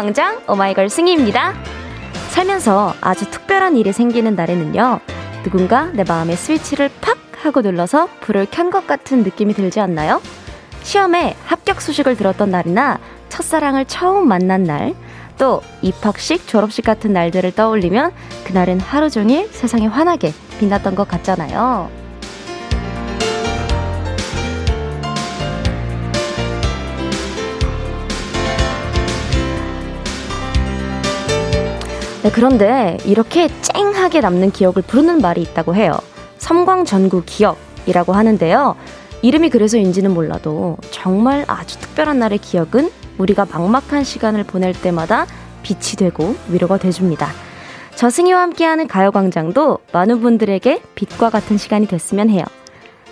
가요광장 오마이걸 승희입니다. 살면서 아주 특별한 일이 생기는 날에는요, 누군가 내 마음의 스위치를 팍 하고 눌러서 불을 켠 것 같은 느낌이 들지 않나요? 시험에 합격 소식을 들었던 날이나 첫사랑을 처음 만난 날, 또 입학식, 졸업식 같은 날들을 떠올리면 그날은 하루 종일 세상이 환하게 빛났던 것 같잖아요. 네, 그런데 이렇게 쨍하게 남는 기억을 부르는 말이 있다고 해요. 섬광전구 기억이라고 하는데요. 이름이 그래서인지는 몰라도 정말 아주 특별한 날의 기억은 우리가 막막한 시간을 보낼 때마다 빛이 되고 위로가 돼줍니다. 저 승희와 함께하는 가요광장도 많은 분들에게 빛과 같은 시간이 됐으면 해요.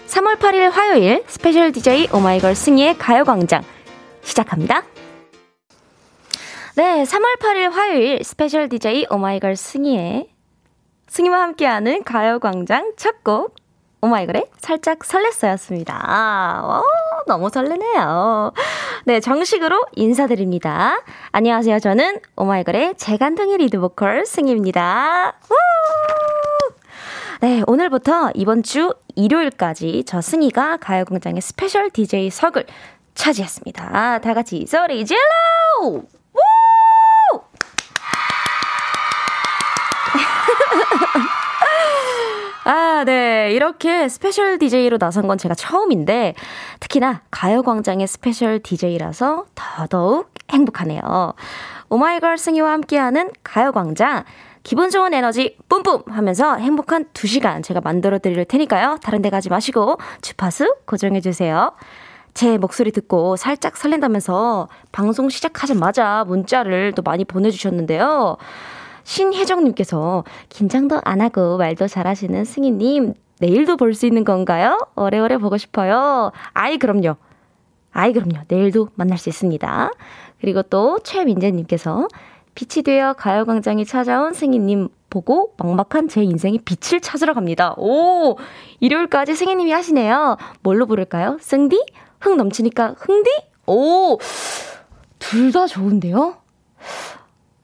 3월 8일 화요일 스페셜 DJ 오마이걸 승희의 가요광장 시작합니다. 네, 3월 8일 화요일 스페셜 DJ 오마이걸 승희의 승희와 함께하는 가요광장 첫 곡 오마이걸의 살짝 설렜어였습니다. 와, 너무 설레네요. 네, 정식으로 인사드립니다. 안녕하세요. 저는 오마이걸의 재간둥이 리드 보컬 승희입니다. 네, 오늘부터 이번 주 일요일까지 저 승희가 가요광장의 스페셜 DJ 석을 차지했습니다. 다 같이 소리 질러! 아, 네. 이렇게 스페셜 DJ로 나선 건 제가 처음인데, 특히나 가요광장의 스페셜 DJ라서 더더욱 행복하네요. 오마이걸 승희와 함께하는 가요광장. 기분 좋은 에너지 뿜뿜 하면서 행복한 2시간 제가 만들어 드릴 테니까요. 다른 데 가지 마시고 주파수 고정해 주세요. 제 목소리 듣고 살짝 설렌다면서 방송 시작하자마자 문자를 또 많이 보내주셨는데요. 신혜정님께서 긴장도 안 하고 말도 잘하시는 승희님, 내일도 볼 수 있는 건가요? 오래오래 보고 싶어요. 아이, 그럼요. 아이, 그럼요. 내일도 만날 수 있습니다. 그리고 또 최민재님께서 빛이 되어 가요광장이 찾아온 승희님 보고 막막한 제 인생의 빛을 찾으러 갑니다. 오! 일요일까지 승희님이 하시네요. 뭘로 부를까요? 승디? 흥 넘치니까 흥디? 오! 둘 다 좋은데요?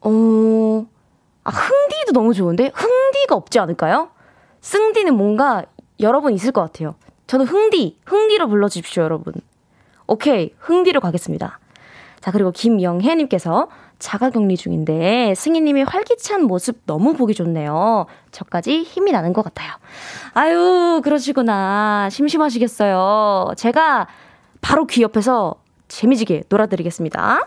어, 아, 흥디도 너무 좋은데? 흥디가 없지 않을까요? 승디는 뭔가 여러 분 있을 것 같아요. 저는 흥디, 흥디로 불러주십시오, 여러분. 오케이, 흥디로 가겠습니다. 자, 그리고 김영혜님께서 자가 격리 중인데 승희님의 활기찬 모습 너무 보기 좋네요. 저까지 힘이 나는 것 같아요. 아유, 그러시구나. 심심하시겠어요. 제가 바로 귀 옆에서 재미지게 놀아드리겠습니다.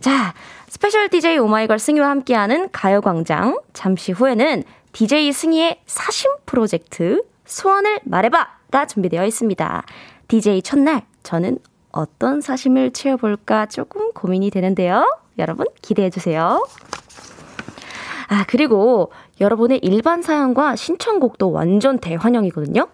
자, 스페셜 DJ 오마이걸 승희와 함께하는 가요광장. 잠시 후에는 DJ 승희의 사심 프로젝트 소원을 말해봐가 준비되어 있습니다. DJ 첫날 저는 어떤 사심을 채워볼까 조금 고민이 되는데요. 여러분 기대해주세요. 아, 그리고 여러분의 일반 사연과 신청곡도 완전 대환영이거든요.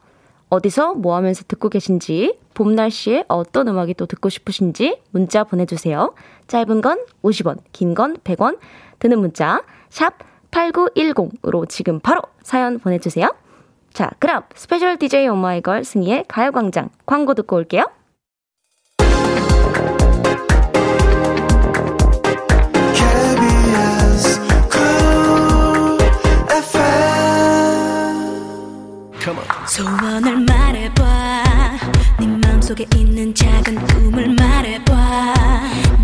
어디서 뭐 하면서 듣고 계신지, 봄 날씨에 어떤 음악이 또 듣고 싶으신지 문자 보내주세요. 짧은 건 50원, 긴 건 100원, 드는 문자, 샵 8910으로 지금 바로 사연 보내주세요. 자, 그럼 스페셜 DJ 오마이걸 승희의 가요광장 광고 듣고 올게요. 소원을 말해봐. 네 맘속에 있는 작은 꿈을 말해봐.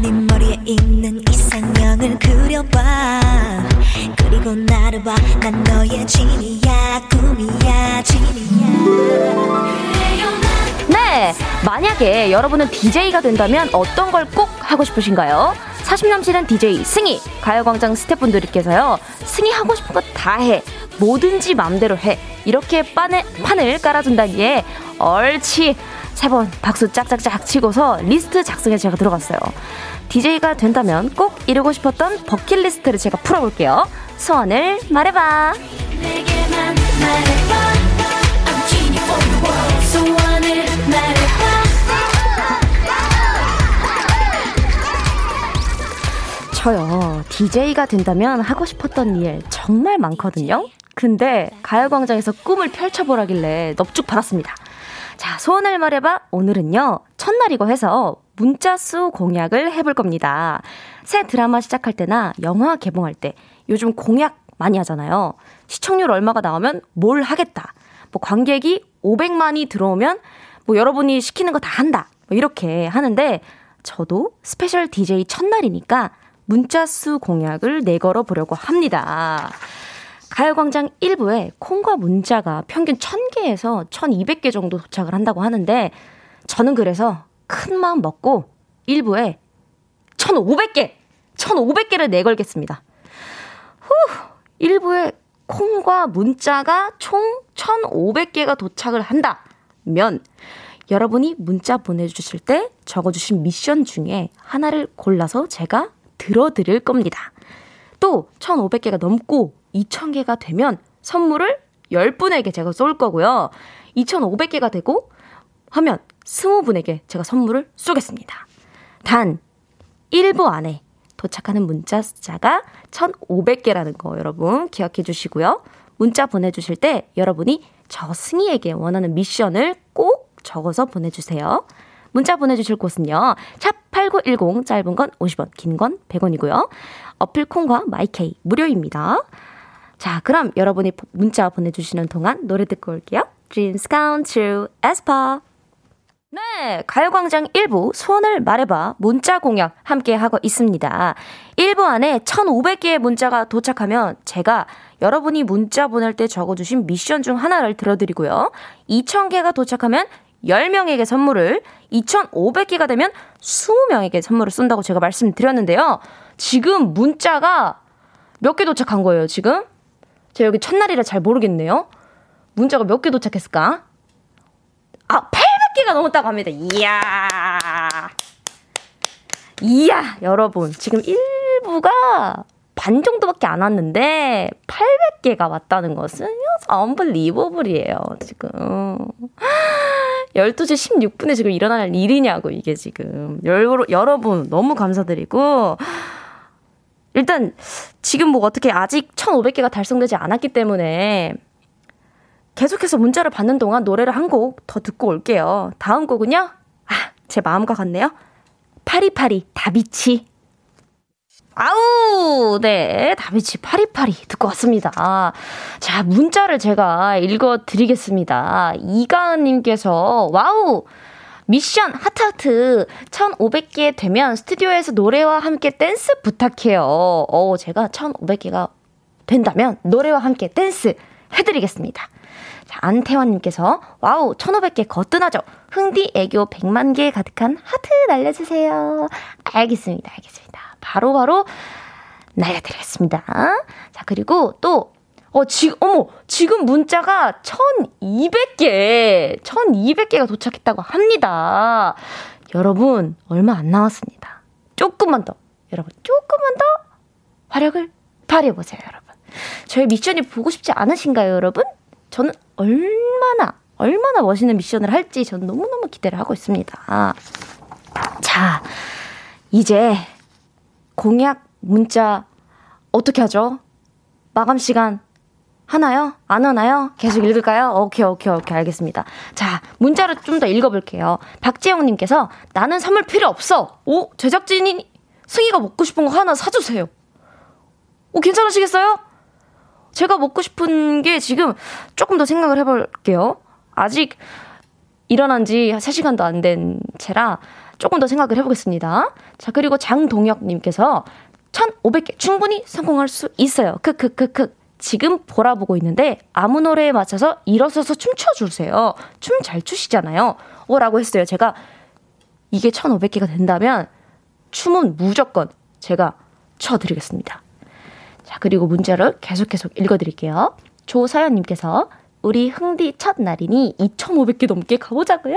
네 머리에 있는 이상형을 그려봐. 그리고 나를 봐난 너의 진이야 꿈이야 진이야. 네 만약에 여러분은 DJ가 된다면 어떤 걸 꼭 하고 싶으신가요? 40 넘치는 DJ 승희 가요광장 스태프분들께서요. 승희 하고 싶은 거 다 해 뭐든지 맘대로 해 이렇게 판을, 판을 깔아준다기에 얼치 세 번 박수 짝짝짝 치고서 리스트 작성에 제가 들어갔어요. DJ가 된다면 꼭 이루고 싶었던 버킷리스트를 제가 풀어볼게요. 소원을 말해봐. 소원을 말해봐. 저요, DJ가 된다면 하고 싶었던 일 정말 많거든요. 근데 가요광장에서 꿈을 펼쳐보라길래 넙죽 받았습니다. 자, 소원을 말해봐. 오늘은요, 첫날이고 해서 문자 수 공약을 해볼 겁니다. 새 드라마 시작할 때나 영화 개봉할 때 요즘 공약 많이 하잖아요. 시청률 얼마가 나오면 뭘 하겠다. 뭐 관객이 500만이 들어오면 뭐 여러분이 시키는 거 다 한다. 뭐 이렇게 하는데 저도 스페셜 DJ 첫날이니까 문자 수 공약을 내걸어 보려고 합니다. 가요광장 1부에 콩과 문자가 평균 1000개에서 1200개 정도 도착을 한다고 하는데 저는 그래서 큰 마음 먹고 1부에 1500개! 1500개를 내걸겠습니다. 후! 1부에 콩과 문자가 총 1500개가 도착을 한다면 여러분이 문자 보내주실 때 적어주신 미션 중에 하나를 골라서 제가 들어드릴 겁니다. 또 1500개가 넘고 2000개가 되면 선물을 10분에게 제가 쏠 거고요. 2500개가 되고 하면 20분에게 제가 선물을 쏘겠습니다. 단 1부 안에 도착하는 문자 숫자가 1500개라는 거 여러분 기억해 주시고요. 문자 보내주실 때 여러분이 저 승희에게 원하는 미션을 꼭 적어서 보내주세요. 문자 보내주실 곳은요. 샵 8910 짧은 건 50원, 긴 건 100원이고요. 어플 콩과 마이케이 무료입니다. 자, 그럼 여러분이 문자 보내주시는 동안 노래 듣고 올게요. Dreams Come True, 에스파. 네, 가요광장 1부 소원을 말해봐 문자 공약 함께 하고 있습니다. 1부 안에 1,500개의 문자가 도착하면 제가 여러분이 문자 보낼 때 적어주신 미션 중 하나를 들어드리고요. 2,000개가 도착하면 10명에게 선물을, 2,500개가 되면 20명에게 선물을 쏜다고 제가 말씀드렸는데요. 지금 문자가 몇 개 도착한 거예요, 지금? 제가 여기 첫날이라 잘 모르겠네요. 문자가 몇 개 도착했을까? 아, 800개가 넘었다고 합니다. 이야. 이야, 여러분. 지금 1부가 반 정도밖에 안 왔는데 800개가 왔다는 것은 언블리버블이에요, 지금. 12시 16분에 지금 일어날 일이냐고, 이게 지금. 여러, 여러분, 너무 감사드리고. 일단, 지금 뭐 어떻게 아직 1,500개가 달성되지 않았기 때문에 계속해서 문자를 받는 동안 노래를 한 곡 더 듣고 올게요. 다음 곡은요? 아, 제 마음과 같네요. 파리파리 다비치. 아우, 네. 다비치 파리파리 듣고 왔습니다. 자, 문자를 제가 읽어 드리겠습니다. 이가은님께서, 와우! 미션 하트하트 1500개 되면 스튜디오에서 노래와 함께 댄스 부탁해요. 어, 제가 1500개가 된다면 노래와 함께 댄스 해드리겠습니다. 자, 안태환님께서 와우 1500개 거뜬하죠. 흥디 애교 100만 개 가득한 하트 날려주세요. 알겠습니다. 알겠습니다. 바로 바로 바로 날려드리겠습니다. 자 그리고 또 어, 지금, 어머, 지금 문자가 1200개, 1200개가 도착했다고 합니다. 여러분, 얼마 안 남았습니다. 조금만 더, 여러분, 조금만 더 화력을 발휘해보세요, 여러분. 저희 미션이 보고 싶지 않으신가요, 여러분? 저는 얼마나, 얼마나 멋있는 미션을 할지 저는 너무너무 기대를 하고 있습니다. 자, 이제 공약 문자 어떻게 하죠? 마감 시간 하나요? 안 하나요? 계속 읽을까요? 오케이, 오케이, 오케이, 알겠습니다. 자, 문자를 좀 더 읽어볼게요. 박재영님께서 나는 선물 필요 없어. 오, 제작진이 승희가 먹고 싶은 거 하나 사주세요. 오, 괜찮으시겠어요? 제가 먹고 싶은 게 지금 조금 더 생각을 해볼게요. 아직 일어난 지 3시간도 안 된 채라 조금 더 생각을 해보겠습니다. 자, 그리고 장동혁님께서 1500개 충분히 성공할 수 있어요. 크크크크. 지금 보라보고 있는데 아무 노래에 맞춰서 일어서서 춤춰주세요. 춤 잘 추시잖아요. 어, 라고 했어요. 제가 이게 1500개가 된다면 춤은 무조건 제가 춰드리겠습니다. 자, 그리고 문자를 계속 계속 읽어드릴게요. 조사연님께서 우리 흥디 첫 날이니 2,500개 넘게 가보자고요.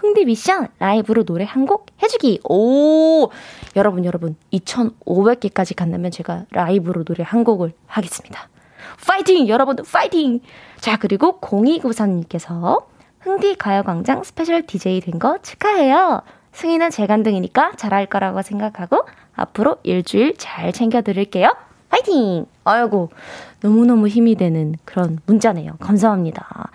흥디 미션 라이브로 노래 한 곡 해주기. 오, 여러분 여러분 2,500개까지 간다면 제가 라이브로 노래 한 곡을 하겠습니다. 파이팅! 여러분들 파이팅! 자, 그리고 0293님께서 흥디 가요광장 스페셜 DJ 된 거 축하해요. 승희는 재간둥이니까 잘할 거라고 생각하고 앞으로 일주일 잘 챙겨 드릴게요. 파이팅! 아이고, 너무너무 힘이 되는 그런 문자네요. 감사합니다.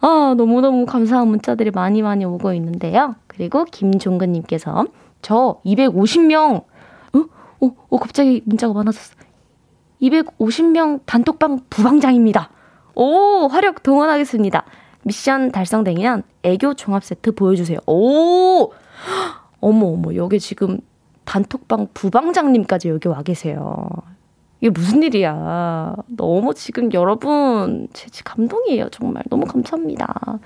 아, 너무너무 감사한 문자들이 많이 많이 오고 있는데요. 그리고 김종근님께서 저 250명, 어? 어, 어, 갑자기 문자가 많아졌어. 250명 단톡방 부방장입니다. 오, 화력 동원하겠습니다. 미션 달성되면 애교 종합 세트 보여주세요. 오! 어머, 어머, 여기 지금 단톡방 부방장님까지 여기 와 계세요. 이게 무슨 일이야. 너무 지금 여러분, 제 감동이에요. 정말. 너무 감사합니다.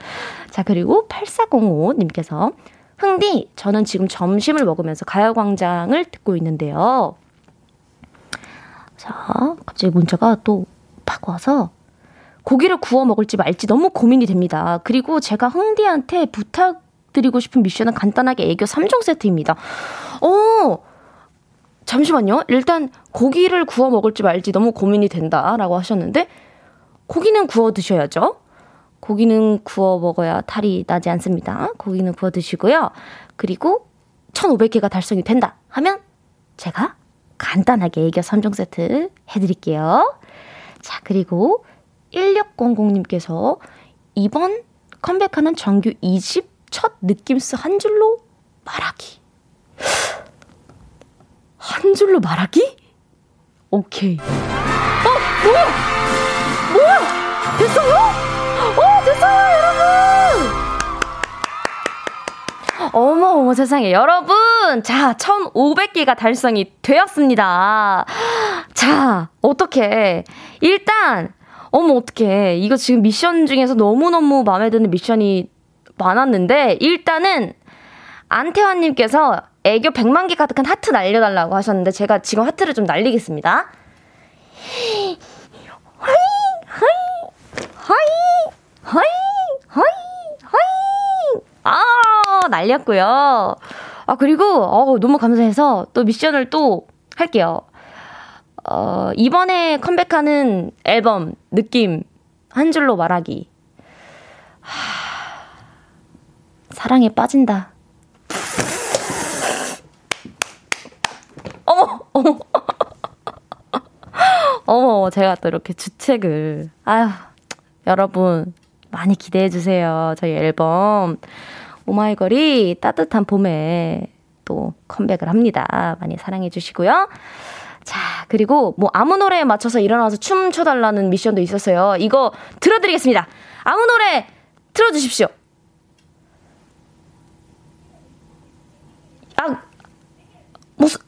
자, 그리고 8405님께서 흥디, 저는 지금 점심을 먹으면서 가요광장을 듣고 있는데요. 자, 갑자기 문자가 또 팍 와서 고기를 구워 먹을지 말지 너무 고민이 됩니다. 그리고 제가 흥디한테 부탁드리고 싶은 미션은 간단하게 애교 3종 세트입니다. 어, 잠시만요. 일단 고기를 구워 먹을지 말지 너무 고민이 된다라고 하셨는데 고기는 구워 드셔야죠. 고기는 구워 먹어야 탈이 나지 않습니다. 고기는 구워 드시고요. 그리고 1,500개가 달성이 된다 하면 제가 간단하게 애교 3종 세트 해드릴게요. 자, 그리고 1600님께서 이번 컴백하는 정규 2집 첫 느낌스 한 줄로 말하기. 한 줄로 말하기? 오케이. 어, 뭐야? 뭐야? 됐어요? 어, 됐어요, 어머, 어머, 세상에. 여러분! 자, 1,500개가 달성이 되었습니다. 자, 어떻게. 일단, 어머, 어떡해. 이거 지금 미션 중에서 너무너무 마음에 드는 미션이 많았는데, 일단은, 안태환님께서 애교 100만 개 가득한 하트 날려달라고 하셨는데, 제가 지금 하트를 좀 날리겠습니다. 하이, 하이, 하이, 하이, 하이, 하이. 아, 날렸고요. 아, 그리고, 어, 너무 감사해서 또 미션을 또 할게요. 어, 이번에 컴백하는 앨범 느낌 한 줄로 말하기. 하, 사랑에 빠진다. 어머, 어머. 어머, 제가 또 이렇게 주책을. 아휴, 여러분, 많이 기대해주세요. 저희 앨범. 오마이걸이 따뜻한 봄에 또 컴백을 합니다. 많이 사랑해 주시고요. 자, 그리고 뭐 아무 노래에 맞춰서 일어나서 춤 춰달라는 미션도 있었어요. 이거 들어드리겠습니다. 아무 노래 틀어주십시오. 아, 무슨,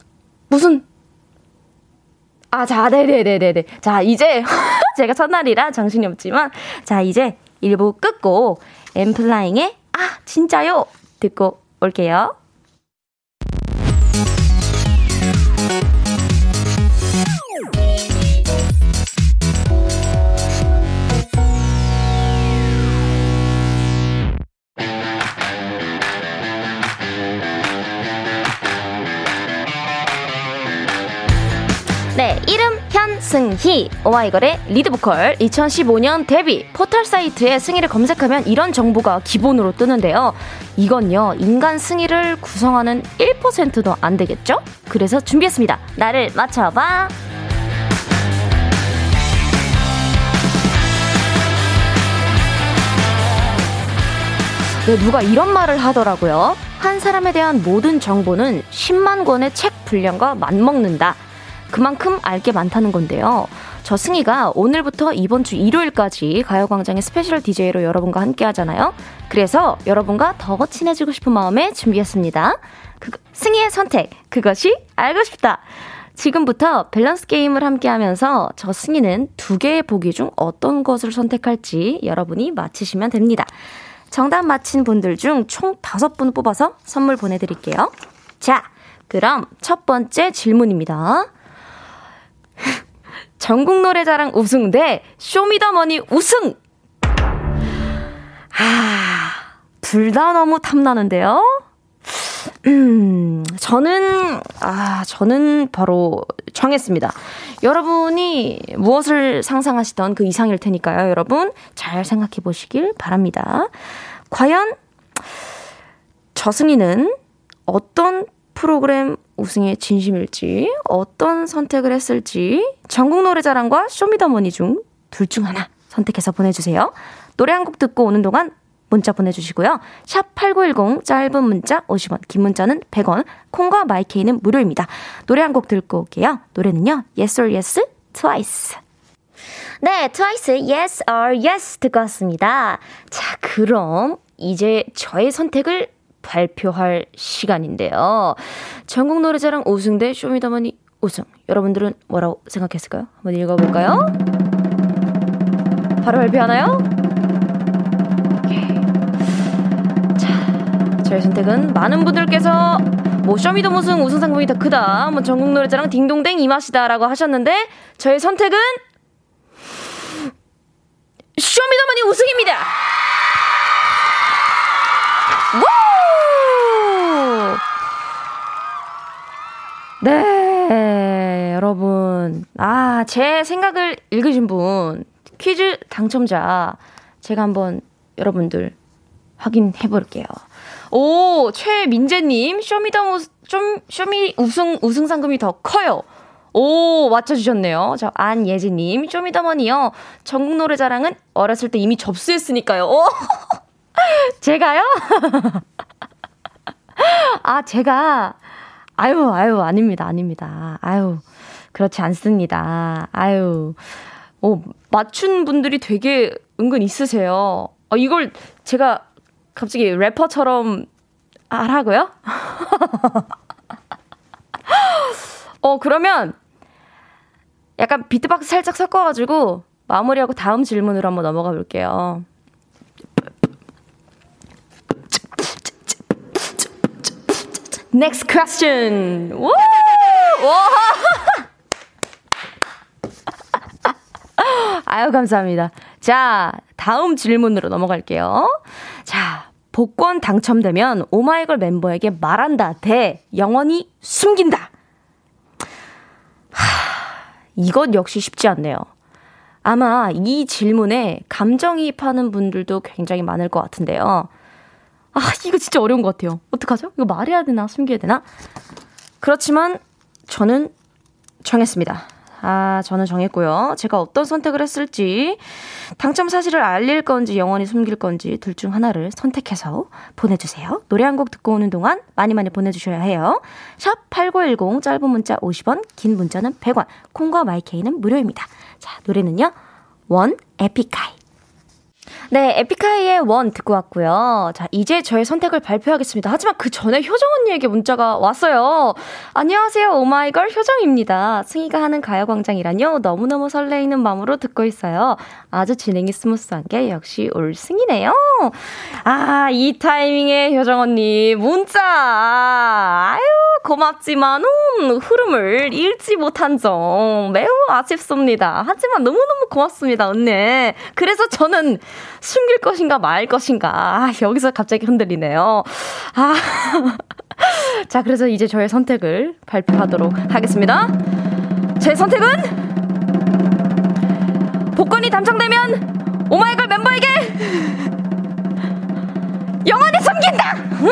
무슨, 아, 자, 네네네네네. 자, 이제, 제가 첫날이라 정신이 없지만, 자, 이제 1부 끝고, 엠플라잉의, 아, 진짜요? 듣고 올게요. 승희 오마이걸의 리드보컬 2015년 데뷔 포털 사이트에 승희를 검색하면 이런 정보가 기본으로 뜨는데요. 이건요 인간 승희를 구성하는 1%도 안 되겠죠? 그래서 준비했습니다. 나를 맞춰봐. 네, 누가 이런 말을 하더라고요. 한 사람에 대한 모든 정보는 10만 권의 책 분량과 맞먹는다. 그만큼 알 게 많다는 건데요. 저 승희가 오늘부터 이번 주 일요일까지 가요광장의 스페셜 DJ로 여러분과 함께 하잖아요. 그래서 여러분과 더 친해지고 싶은 마음에 준비했습니다. 그, 승희의 선택, 그것이 알고 싶다. 지금부터 밸런스 게임을 함께 하면서 저 승희는 두 개의 보기 중 어떤 것을 선택할지 여러분이 맞히시면 됩니다. 정답 맞힌 분들 중 총 다섯 분 뽑아서 선물 보내드릴게요. 자, 그럼 첫 번째 질문입니다. 전국 노래자랑 우승 대 쇼미더머니 우승! 아, 둘 다 너무 탐나는데요? 음, 저는, 아, 저는 바로 정했습니다. 여러분이 무엇을 상상하시던 그 이상일 테니까요, 여러분. 잘 생각해 보시길 바랍니다. 과연 저승이는 어떤 프로그램 우승의 진심일지, 어떤 선택을 했을지, 전국 노래자랑과 쇼미더머니 중 둘 중 하나 선택해서 보내주세요. 노래 한 곡 듣고 오는 동안 문자 보내주시고요. 샵 8910 짧은 문자 50원, 긴 문자는 100원, 콩과 마이케이는 무료입니다. 노래 한 곡 듣고 올게요. 노래는요. Yes or Yes, Twice. 네, 트와이스 Yes or Yes 듣고 왔습니다. 자, 그럼 이제 저의 선택을 발표할 시간인데요. 전국 노래자랑 우승 대 쇼미더머니 우승. 여러분들은 뭐라고 생각했을까요? 한번 읽어볼까요? 바로 발표하나요? 자, 저의 선택은 많은 분들께서 뭐 쇼미더 우승 우승 상금이 더 크다. 뭐 전국 노래자랑 딩동댕 이 맛이다라고 하셨는데 저의 선택은 쇼미더머니 우승입니다. 네, 여러분. 아, 제 생각을 읽으신 분, 퀴즈 당첨자, 제가 한번 여러분들 확인해 볼게요. 오, 최민재님, 쇼미더머, 좀, 쇼미 우승, 우승 상금이 더 커요. 오, 맞춰주셨네요. 저, 안예진님, 쇼미더머니요. 전국 노래 자랑은 어렸을 때 이미 접수했으니까요. 오! 제가요? 아, 제가, 아유, 아유, 아닙니다, 아닙니다. 아유, 그렇지 않습니다. 아유, 오, 맞춘 분들이 되게 은근 있으세요. 어, 이걸 제가 갑자기 래퍼처럼 하라고요? 어, 그러면 약간 비트박스 살짝 섞어가지고 마무리하고 다음 질문으로 한번 넘어가 볼게요. Next question. 우! 와! 아유, 감사합니다. 자, 다음 질문으로 넘어갈게요. 자, 복권 당첨되면 오마이걸 멤버에게 말한다 대 영원히 숨긴다. 이것 역시 쉽지 않네요. 아마 이 질문에 감정이입하는 분들도 굉장히 많을 것 같은데요. 아, 이거 진짜 어려운 것 같아요. 어떡하죠? 이거 말해야 되나? 숨겨야 되나? 그렇지만 저는 정했습니다. 아, 저는 정했고요. 제가 어떤 선택을 했을지, 당첨 사실을 알릴 건지, 영원히 숨길 건지, 둘 중 하나를 선택해서 보내주세요. 노래 한 곡 듣고 오는 동안 많이 많이 보내주셔야 해요. 샵 8910, 짧은 문자 50원, 긴 문자는 100원, 콩과 마이케이는 무료입니다. 자, 노래는요, 원 에픽하이. 네, 에픽하이의 원 듣고 왔고요. 자, 이제 저의 선택을 발표하겠습니다. 하지만 그 전에 효정 언니에게 문자가 왔어요. 안녕하세요, 오마이걸 효정입니다. 승희가 하는 가요광장이라뇨. 너무너무 설레이는 마음으로 듣고 있어요. 아주 진행이 스무스한 게 역시 올 승이네요. 아, 이 타이밍에 효정 언니 문자. 아유, 고맙지만, 음, 흐름을 잃지 못한 점 매우 아쉽습니다. 하지만 너무너무 고맙습니다, 언니. 그래서 저는 숨길 것인가 말 것인가. 아, 여기서 갑자기 흔들리네요. 아. 자, 그래서 이제 저의 선택을 발표하도록 하겠습니다. 제 선택은 복권이 당첨되면 오마이걸 멤버에게 영원히 숨긴다!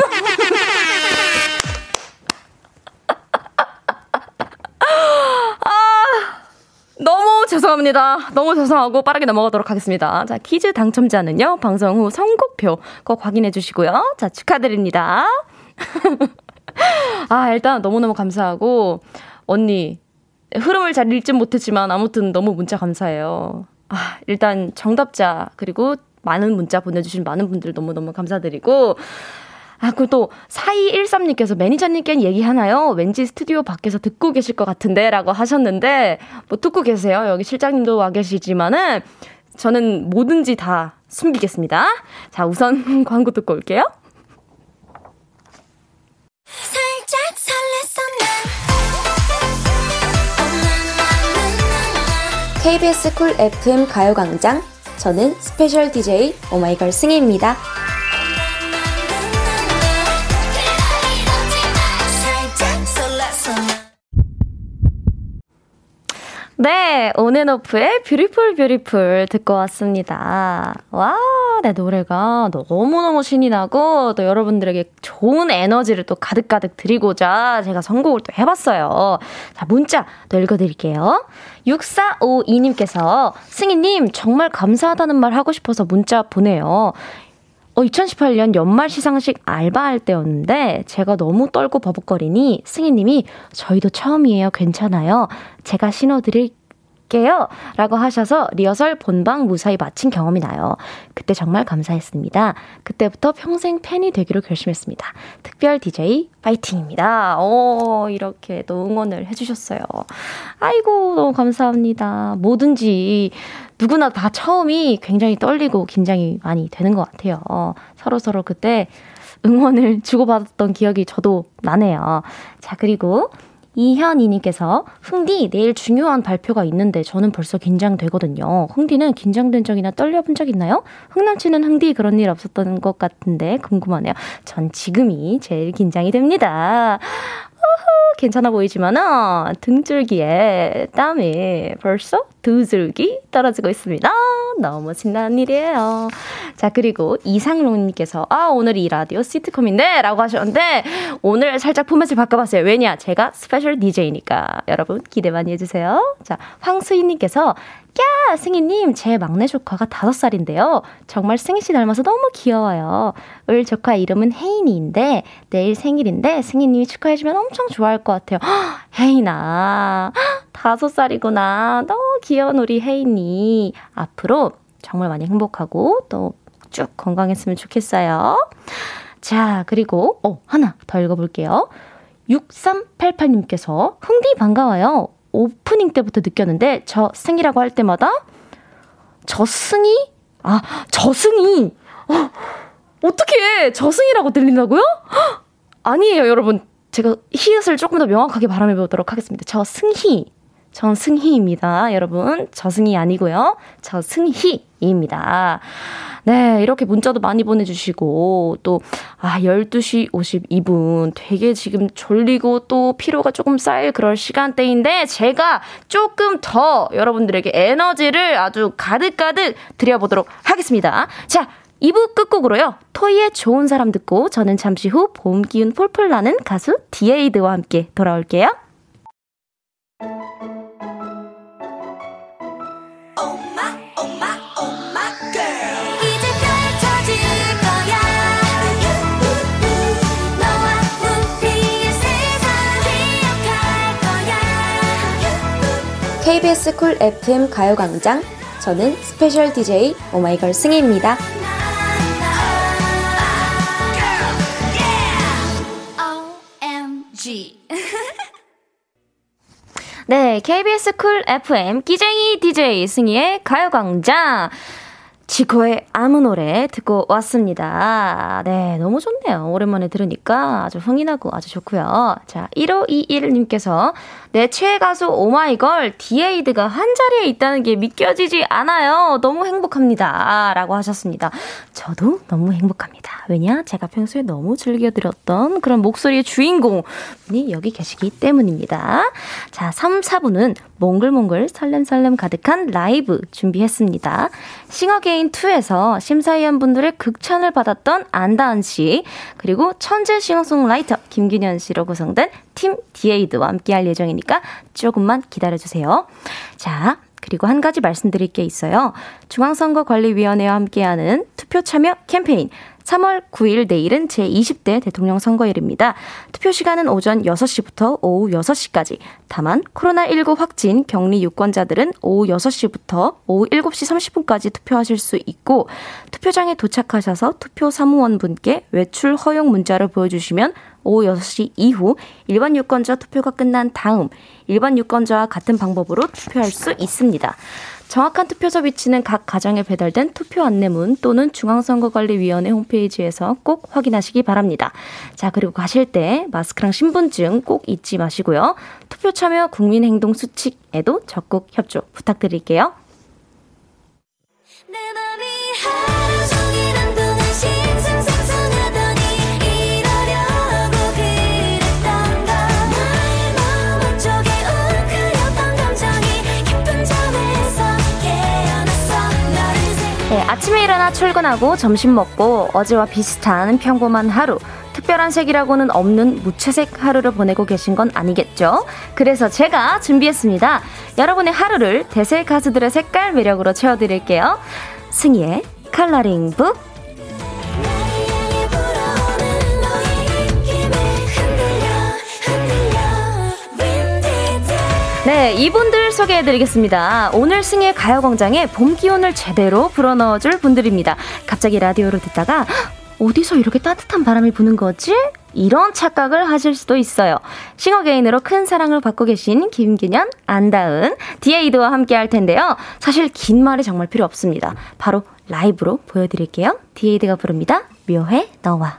너무 죄송합니다. 너무 죄송하고 빠르게 넘어가도록 하겠습니다. 자, 퀴즈 당첨자는요, 방송 후 선곡표 꼭 확인해 주시고요. 자, 축하드립니다. 아, 일단 너무너무 감사하고, 언니, 흐름을 잘 읽진 못했지만 아무튼 너무 문자 감사해요. 아, 일단 정답자, 그리고 많은 문자 보내주신 많은 분들 너무너무 감사드리고, 아, 그리고 또 4213님께서 매니저님께 얘기하나요? 왠지 스튜디오 밖에서 듣고 계실 것 같은데 라고 하셨는데 뭐 듣고 계세요. 여기 실장님도 와 계시지만은 저는 뭐든지 다 숨기겠습니다. 자, 우선 광고 듣고 올게요. KBS 쿨 FM 가요광장 저는 스페셜 DJ 오마이걸 승희입니다. 네, 온앤오프의 Beautiful Beautiful 듣고 왔습니다. 와, 내 노래가 너무너무 신이 나고 또 여러분들에게 좋은 에너지를 또 가득가득 드리고자 제가 선곡을 또 해봤어요. 자, 문자 또 읽어드릴게요. 6452님께서 승희님 정말 감사하다는 말 하고 싶어서 문자 보내요. 어, 2018년 연말 시상식 알바할 때였는데 제가 너무 떨고 버벅거리니 승희님이 저희도 처음이에요. 괜찮아요. 제가 신어드릴 할게요. 라고 하셔서 리허설 본방 무사히 마친 경험이 나요. 그때 정말 감사했습니다. 그때부터 평생 팬이 되기로 결심했습니다. 특별 DJ 파이팅입니다. 오, 이렇게 또 응원을 해주셨어요. 아이고, 너무 감사합니다. 뭐든지 누구나 다 처음이 굉장히 떨리고 긴장이 많이 되는 것 같아요. 서로 서로 그때 응원을 주고받았던 기억이 저도 나네요. 자, 그리고 이현이님께서 흥디 내일 중요한 발표가 있는데 저는 벌써 긴장되거든요. 흥디는 긴장된 적이나 떨려본 적 있나요? 흥남치는 흥디 그런 일 없었던 것 같은데 궁금하네요. 전 지금이 제일 긴장이 됩니다. 괜찮아 보이지만은 등줄기에 땀이 벌써 두 줄기 떨어지고 있습니다. 너무 신나는 일이에요. 자, 그리고 이상롱님께서, 아, 오늘 이 라디오 시트콤인데? 라고 하셨는데, 오늘 살짝 포맷을 바꿔봤어요. 왜냐? 제가 스페셜 DJ니까. 여러분, 기대 많이 해주세요. 자, 황수희님께서, 야, 승희님, 제 막내 조카가 다섯 살인데요. 정말 승희씨 닮아서 너무 귀여워요. 을 조카 이름은 혜인이인데, 내일 생일인데, 승희님이 축하해주면 엄청 좋아할 것 같아요. 혜인아, 다섯 살이구나. 너무 귀여운 우리 혜인이. 앞으로 정말 많이 행복하고, 또 쭉 건강했으면 좋겠어요. 자, 그리고, 어, 하나 더 읽어볼게요. 6388님께서, 흥디 반가워요. 오프닝 때부터 느꼈는데 저 승이라고 할 때마다 저승이? 아, 저승이! 어, 어떻게 저승이라고 들린다고요? 아니에요, 여러분. 제가 히읗을 조금 더 명확하게 발음해 보도록 하겠습니다. 저승희. 전 승희입니다. 여러분, 저승이 아니고요. 저승희입니다. 네, 이렇게 문자도 많이 보내주시고, 또, 아, 12시 52분. 되게 지금 졸리고 또 피로가 조금 쌓일 그럴 시간대인데, 제가 조금 더 여러분들에게 에너지를 아주 가득가득 드려보도록 하겠습니다. 자, 2부 끝곡으로요. 토이의 좋은 사람 듣고 저는 잠시 후 봄 기운 폴폴 나는 가수 디에이드와 함께 돌아올게요. KBS 쿨 FM 가요광장 저는 스페셜 DJ 오마이걸 승희입니다. 네, KBS 쿨 FM 끼쟁이 DJ 승희의 가요광장 지코의 아무 노래 듣고 왔습니다. 네, 너무 좋네요. 오랜만에 들으니까 아주 흥이 나고 아주 좋고요. 자, 1521님께서 내 최애 가수 오마이걸 디에이드가 한 자리에 있다는 게 믿겨지지 않아요. 너무 행복합니다. 라고 하셨습니다. 저도 너무 행복합니다. 왜냐? 제가 평소에 너무 즐겨들었던 그런 목소리의 주인공이 여기 계시기 때문입니다. 자, 3, 4부는 몽글몽글 설렘설렘 가득한 라이브 준비했습니다. 싱어게인2에서 심사위원분들의 극찬을 받았던 안다은 씨, 그리고 천재 싱어송라이터 김균현 씨로 구성된 팀 디에이드와 함께 할 예정이니까 조금만 기다려주세요. 자, 그리고 한 가지 말씀드릴 게 있어요. 중앙선거관리위원회와 함께하는 투표 참여 캠페인 3월 9일 내일은 제20대 대통령 선거일입니다. 투표 시간은 오전 6시부터 오후 6시까지. 다만 코로나19 확진 격리 유권자들은 오후 6시부터 오후 7시 30분까지 투표하실 수 있고 투표장에 도착하셔서 투표 사무원분께 외출 허용 문자를 보여주시면 오후 6시 이후 일반 유권자 투표가 끝난 다음 일반 유권자와 같은 방법으로 투표할 수 있습니다. 정확한 투표소 위치는 각 가정에 배달된 투표 안내문 또는 중앙선거관리위원회 홈페이지에서 꼭 확인하시기 바랍니다. 자, 그리고 가실 때 마스크랑 신분증 꼭 잊지 마시고요. 투표 참여 국민행동 수칙에도 적극 협조 부탁드릴게요. 네, 아침에 일어나 출근하고 점심 먹고 어제와 비슷한 평범한 하루. 특별한 색이라고는 없는 무채색 하루를 보내고 계신 건 아니겠죠? 그래서 제가 준비했습니다. 여러분의 하루를 대세 가수들의 색깔 매력으로 채워드릴게요. 승희의 컬러링 북. 네, 이분들 소개해드리겠습니다. 오늘 승의 가요광장에 봄 기운을 제대로 불어넣어줄 분들입니다. 갑자기 라디오를 듣다가 어디서 이렇게 따뜻한 바람이 부는 거지? 이런 착각을 하실 수도 있어요. 싱어게인으로 큰 사랑을 받고 계신 김균현, 안다은, 디에이드와 함께 할 텐데요. 사실 긴 말이 정말 필요 없습니다. 바로 라이브로 보여드릴게요. 디에이드가 부릅니다. 묘해 너와.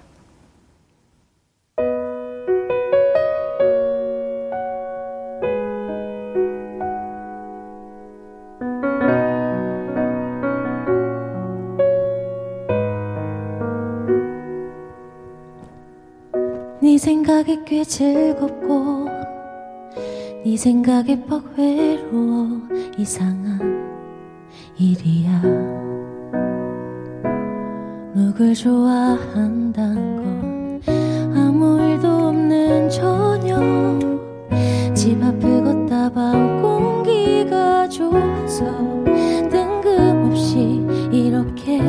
생각에 꽤 즐겁고 네 생각에 퍽 외로워 이상한 일이야. 누굴 좋아한단 건 아무 일도 없는 저녁. 집 앞을 걷다 방 공기가 좋아서 뜬금없이 이렇게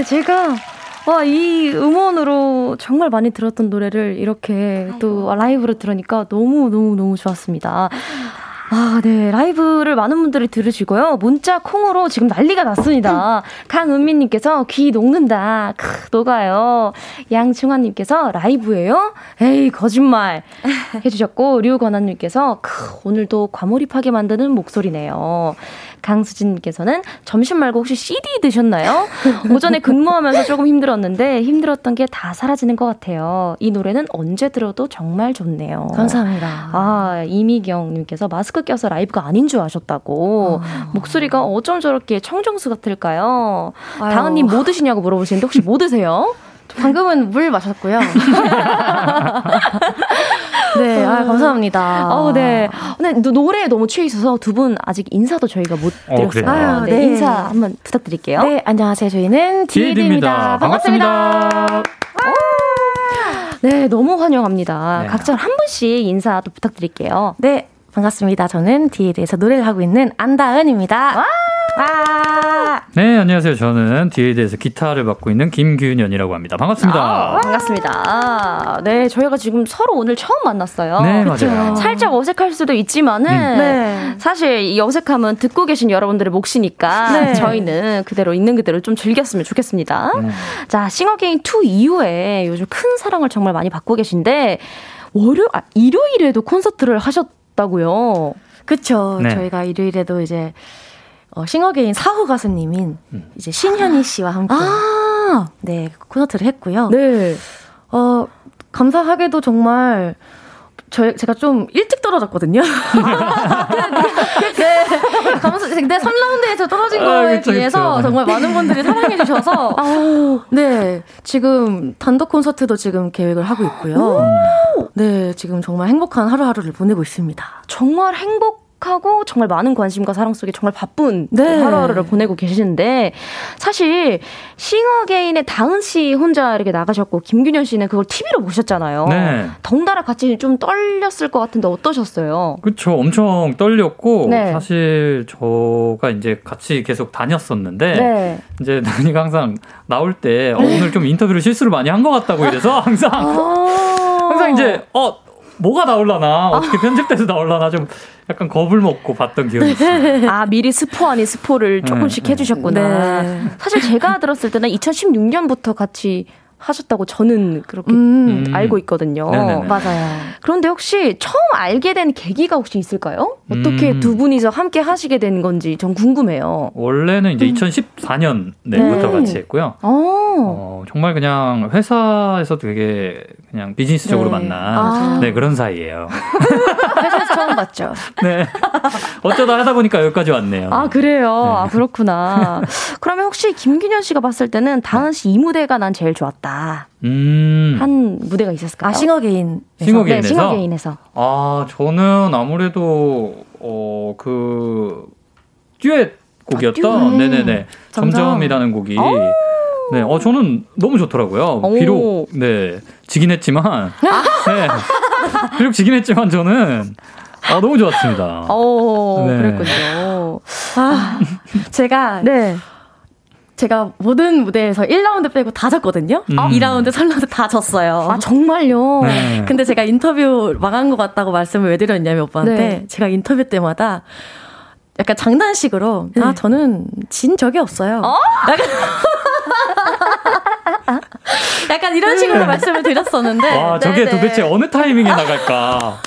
네, 제가, 와, 이 음원으로 정말 많이 들었던 노래를 이렇게 또 라이브로 들으니까 너무너무너무 좋았습니다. 아, 네. 라이브를 많은 분들이 들으시고요. 문자 콩으로 지금 난리가 났습니다. 강은미님께서 귀 녹는다. 크, 녹아요. 양충환님께서 라이브예요? 에이, 거짓말. 해주셨고, 류건아님께서 크, 오늘도 과몰입하게 만드는 목소리네요. 강수진님께서는 점심 말고 혹시 CD 드셨나요? 오전에 근무하면서 조금 힘들었는데 힘들었던 게 다 사라지는 것 같아요. 이 노래는 언제 들어도 정말 좋네요. 감사합니다. 아, 이미경님께서 마스크 껴서 라이브가 아닌 줄 아셨다고. 아. 목소리가 어쩜 저렇게 청정수 같을까요? 다은님 뭐 드시냐고 물어보시는데 혹시 뭐 드세요? 방금은 물 마셨고요. 네, 아, 감사합니다. 어, 네. 근데 노래에 너무 취해 있어서 두 분 아직 인사도 저희가 못 어, 드렸어요. 어, 아, 네. 네. 인사 한번 부탁드릴게요. 네, 안녕하세요. 저희는 디에드입니다. 반갑습니다. 반갑습니다. 네, 너무 환영합니다. 네. 각자 한 분씩 인사 도 부탁드릴게요. 네, 반갑습니다. 저는 디에드에서 노래를 하고 있는 안다은입니다. 와! 와! 네, 안녕하세요. 저는 뒤에 대해서 기타를 맡고 있는 김규현이라고 합니다. 반갑습니다. 아, 반갑습니다. 네, 저희가 지금 서로 오늘 처음 만났어요. 네, 그쵸? 맞아요. 살짝 어색할 수도 있지만은 음. 네. 사실 이 어색함은 듣고 계신 여러분들의 몫이니까 네. 저희는 그대로 있는 그대로 좀 즐겼으면 좋겠습니다. 음. 자, 싱어게인 2 이후에 요즘 큰 사랑을 정말 많이 받고 계신데 월요 아, 일요일에도 콘서트를 하셨다고요. 그렇죠. 네. 저희가 일요일에도 이제 어, 싱어게인 4호 가수님인 음. 이제 신현희 씨와 함께 아~ 네 콘서트를 했고요. 네. 어 감사하게도 정말 저 제가 좀 일찍 떨어졌거든요. 네. 감사, 근데 3라운드에서 떨어진 아, 거에 그쵸, 비해서 그쵸. 정말 많은 분들이 사랑해 주셔서 네 지금 단독 콘서트도 지금 계획을 하고 있고요. 네 지금 정말 행복한 하루하루를 보내고 있습니다. 정말 행복 행복하고 정말 많은 관심과 사랑 속에 정말 바쁜 네. 하루하루를 보내고 계시는데 사실 싱어게인의 다은 씨 혼자 이렇게 나가셨고 김균현 씨는 그걸 TV로 보셨잖아요. 네. 덩달아 같이 좀 떨렸을 것 같은데 어떠셨어요? 그렇죠. 엄청 떨렸고 네. 사실 저가 이제 같이 계속 다녔었는데 네. 이제 다니가 항상 나올 때 어, 오늘 좀 인터뷰를 실수를 많이 한 것 같다고 이래서 항상 아. 항상 이제 어 뭐가 나올라나 어떻게 편집돼서 나올라나 좀 약간 겁을 먹고 봤던 기억이 있어요. 아 미리 스포 아닌 스포를 조금씩 네, 해주셨구나. 네. 사실 제가 들었을 때는 2016년부터 같이 하셨다고 저는 그렇게 음. 알고 있거든요. 네네네. 맞아요. 그런데 혹시 처음 알게 된 계기가 혹시 있을까요? 어떻게 음. 두 분이서 함께 하시게 된 건지 전 궁금해요. 원래는 이제 음. 2014년부터 네. 같이 했고요. 어. 어, 정말 그냥 회사에서 되게 그냥 비즈니스적으로 네. 만난 아. 네, 그런 사이예요. 회사에서 처음 봤죠. 네. 어쩌다 하다 보니까 여기까지 왔네요. 아, 그래요? 네. 아, 그렇구나. 그러면 혹시 김규년 씨가 봤을 때는 다은 씨 이 무대가 난 제일 좋았다. 음. 한 무대가 있었을까요? 아, 싱어게인. 싱어게인에서? 네, 싱어게인에서. 아, 저는 아무래도, 어, 그, 듀엣 곡이었다. 아, 네네네. 점점. 이라는 곡이. 오. 네, 어, 저는 너무 좋더라고요. 오. 비록, 네, 지긴 했지만. 네. 비록 지긴 했지만 저는 어, 너무 좋았습니다. 오, 네. 그랬군요. 아, 제가 네. 제가 모든 무대에서 1라운드 빼고 다 졌거든요. 음. 2라운드, 3라운드 다 졌어요. 아, 정말요? 네. 근데 제가 인터뷰 망한 것 같다고 말씀을 왜 드렸냐면 오빠한테 네. 제가 인터뷰 때마다 약간 장난식으로 네. 아, 저는 진 적이 없어요. 어? 약간, 약간 이런 식으로 네. 말씀을 드렸었는데. 와, 저게 네네. 도대체 어느 타이밍에 나갈까?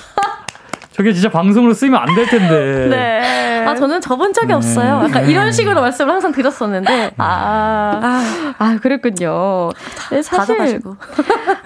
저게 진짜 방송으로 쓰이면 안 될 텐데. 네. 아, 저는 접은 적이 네. 없어요. 약간 이런 식으로 말씀을 항상 드렸었는데. 아, 아, 아 그랬군요. 네, 사실. 가지고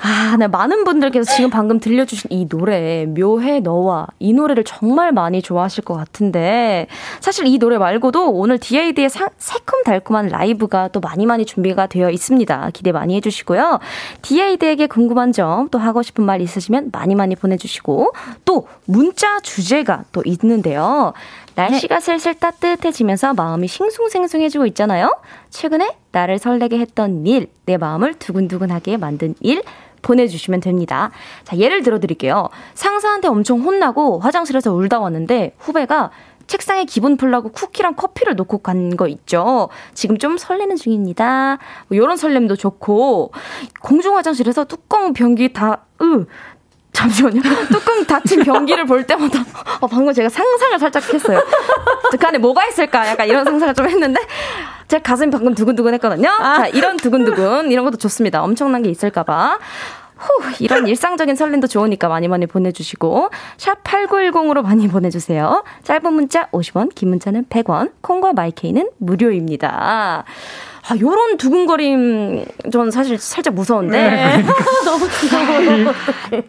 아, 네, 많은 분들께서 지금 방금 들려주신 이 노래, 묘해 너와 이 노래를 정말 많이 좋아하실 것 같은데, 사실 이 노래 말고도 오늘 DAD의 사, 새콤달콤한 라이브가 또 많이 많이 준비가 되어 있습니다. 기대 많이 해주시고요. DAD에게 궁금한 점 또 하고 싶은 말 있으시면 많이 많이 보내주시고, 또 문, 문자 주제가 또 있는데요. 날씨가 네. 슬슬 따뜻해지면서 마음이 싱숭생숭해지고 있잖아요. 최근에 나를 설레게 했던 일, 내 마음을 두근두근하게 만든 일, 보내주시면 됩니다. 자, 예를 들어 드릴게요. 상사한테 엄청 혼나고 화장실에서 울다 왔는데 후배가 책상에 기분 풀라고 쿠키랑 커피를 놓고 간 거 있죠. 지금 좀 설레는 중입니다. 뭐 이런 설렘도 좋고 공중 화장실에서 뚜껑 변기 다 으, 잠시만요. 뚜껑 닫힌 변기를 볼 때마다 어, 방금 제가 상상을 살짝 했어요. 그 안에 뭐가 있을까? 약간 이런 상상을 좀 했는데 제 가슴이 방금 두근두근 했거든요. 아. 자, 이런 두근두근 이런 것도 좋습니다. 엄청난 게 있을까 봐. 후, 이런 일상적인 설렘도 좋으니까 많이 많이 보내주시고 샵 8910으로 많이 보내주세요. 짧은 문자 50원, 긴 문자는 100원, 콩과 마이케이는 무료입니다. 아, 요런 두근거림, 전 사실 살짝 무서운데. 네. 너무 귀여워요.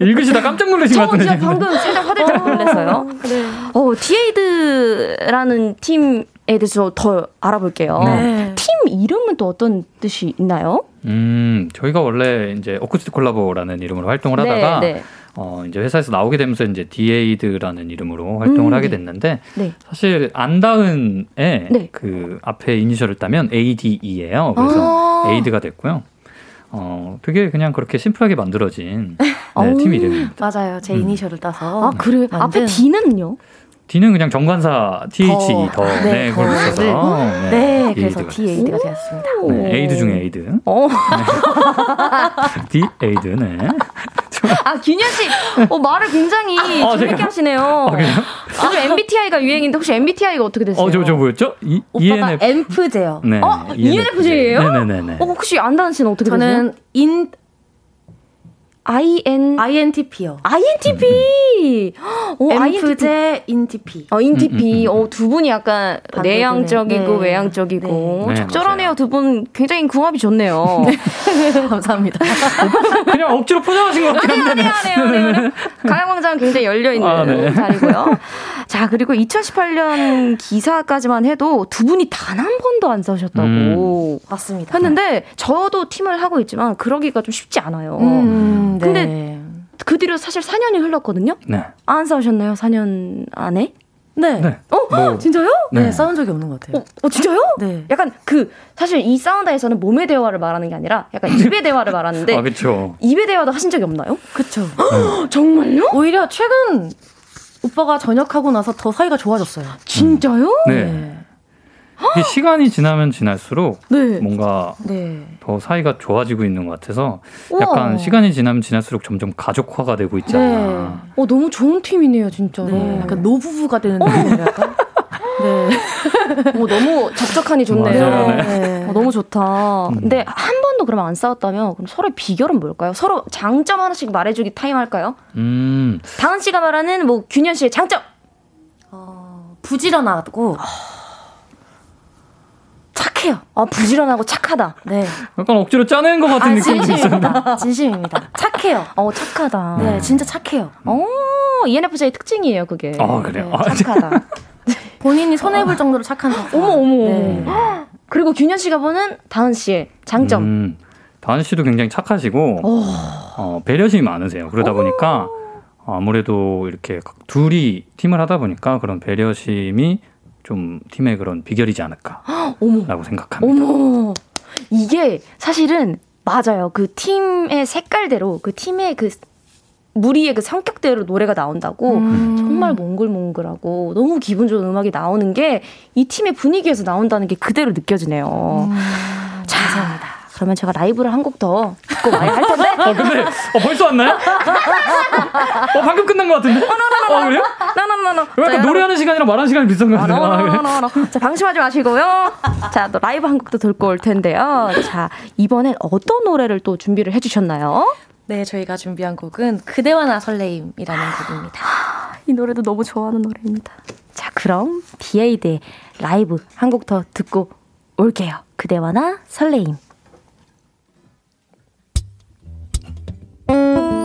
읽으시다 깜짝 놀라신 것 같은데. 저 방금 살짝 화들짝 놀랐어요. 네. 어, 디에이드라는 팀에 대해서 더 알아볼게요. 네. 팀 이름은 또 어떤 뜻이 있나요? 음, 저희가 원래 이제 어쿠스틱 콜라보라는 이름으로 활동을 네, 하다가 네. 어, 이제 회사에서 나오게 되면서 이제 디에이드라는 이름으로 활동을 음, 하게 네. 됐는데 네. 사실 안다은의 네. 그 앞에 이니셜을 따면 ADE예요. 그래서 아~ 에이드가 됐고요. 어, 되게 그냥 그렇게 심플하게 만들어진 네, 팀 이름입니다. 맞아요. 제 음. 이니셜을 따서. 아, 그래. 만든... 앞에 D는요? D는 그냥 정관사 TH the, the 네, 네, 그걸 붙여서 네, 네, 네 그래서 D 에이드가 되었습니다. 네, 에이드 중에 에이드. 어. 네. 디에이드 네. 아 균현 씨, 어, 말을 굉장히 아, 재밌게 하시네요. 아, 요즘 MBTI가 유행인데 혹시 MBTI가 어떻게 되세요? 어, 저, 저 뭐였죠? 이, 오빠가 ENF... 엔프제요. 네. 어, ENFJ예요? 네네네. 어, 혹시 안다은 씨는 어떻게 저는 되세요? 저는 인 IN INTP요. INTP. 오, 엔프제 인팁. 어, 인팁. 음, 음, 음. 어, 두 분이 약간 내향적이고 네. 외향적이고 네. 적절하네요. 두분 굉장히 궁합이 좋네요. 네. 감사합니다. 그냥 억지로 포장하신 것 같긴 한데. 아니에요, 아니에요. 가요광장은 굉장히 열려 있는 아, 네. 자리고요. 자, 그리고 2018년 기사까지만 해도 두 분이 단 한 번도 안 싸우셨다고. 음. 맞습니다. 했는데 저도 팀을 하고 있지만 그러기가 좀 쉽지 않아요. 음. 네. 근데 그 뒤로 사실 4년이 흘렀거든요. 네. 안 싸우셨나요? 4년 안에? 네. 네. 어? 뭐. 진짜요? 네. 네. 싸운 적이 없는 것 같아요. 어, 어, 진짜요? 네. 약간 그 사실 이 사운드에서는 몸의 대화를 말하는 게 아니라 약간 입의 대화를 말하는데 아, 그렇죠. 입의 대화도 하신 적이 없나요? 그렇죠. 정말요? 오히려 최근 오빠가 전역하고 나서 더 사이가 좋아졌어요. 진짜요? 네. 네. 시간이 지나면 지날수록 네. 뭔가 네. 더 사이가 좋아지고 있는 것 같아서 약간 우와. 시간이 지나면 지날수록 점점 가족화가 되고 있잖아요. 네. 어 너무 좋은 팀이네요, 진짜로. 네. 약간 노부부가 되는 느낌 약간. 네. 어, 너무 적적하니 좋네요. 네. 어, 너무 좋다. 음. 근데 한 번도 그러면 안 싸웠다면 그럼 서로의 비결은 뭘까요? 서로 장점 하나씩 말해주기 타임 할까요? 음. 다은 씨가 말하는 뭐 균현 씨의 장점. 어, 부지런하고. 착해요. 아, 부지런하고 착하다. 네. 약간 억지로 짜낸 것 같은 아, 느낌이 있습니다. 진심입니다. 착해요. 어, 착하다. 네, 네. 진짜 착해요. 어, ENFJ의 특징이에요, 그게. 아, 그래요? 네, 아, 착하다. 본인이 손해볼 정도로 착한 사람. 어머, 어머. 네. 그리고 균현 씨가 보는 다은 씨의 장점. 음, 다은 씨도 굉장히 착하시고, 어, 배려심이 많으세요. 그러다 보니까 아무래도 이렇게 둘이 팀을 하다 보니까 그런 배려심이 좀 팀의 그런 비결이지 않을까라고 생각합니다. 어머, 이게 사실은 맞아요. 그 팀의 색깔대로 그 팀의 그 무리의 그 성격대로 노래가 나온다고 음. 정말 몽글몽글하고 너무 기분 좋은 음악이 나오는 게 이 팀의 분위기에서 나온다는 게 그대로 느껴지네요. 음. 자, 감사합니다. 그러면 제가 라이브를 한 곡 더 듣고 와야 할 텐데. 어, 근데, 어, 벌써 왔나요? 어, 방금 끝난 것 같은데? 어, 어 그래요? 나나나나. 약간 노래하는 시간이랑 말하는 시간이 비슷한 것 같은데. 아, 자, 방심하지 마시고요. 자, 또 라이브 한 곡도 듣고 올 텐데요. 자, 이번엔 어떤 노래를 또 준비를 해주셨나요? 네, 저희가 준비한 곡은 그대와 나 설레임이라는 곡입니다. 이 노래도 너무 좋아하는 노래입니다. 자, 그럼 디에이드의 라이브 한 곡 더 듣고 올게요. 그대와 나 설레임. 말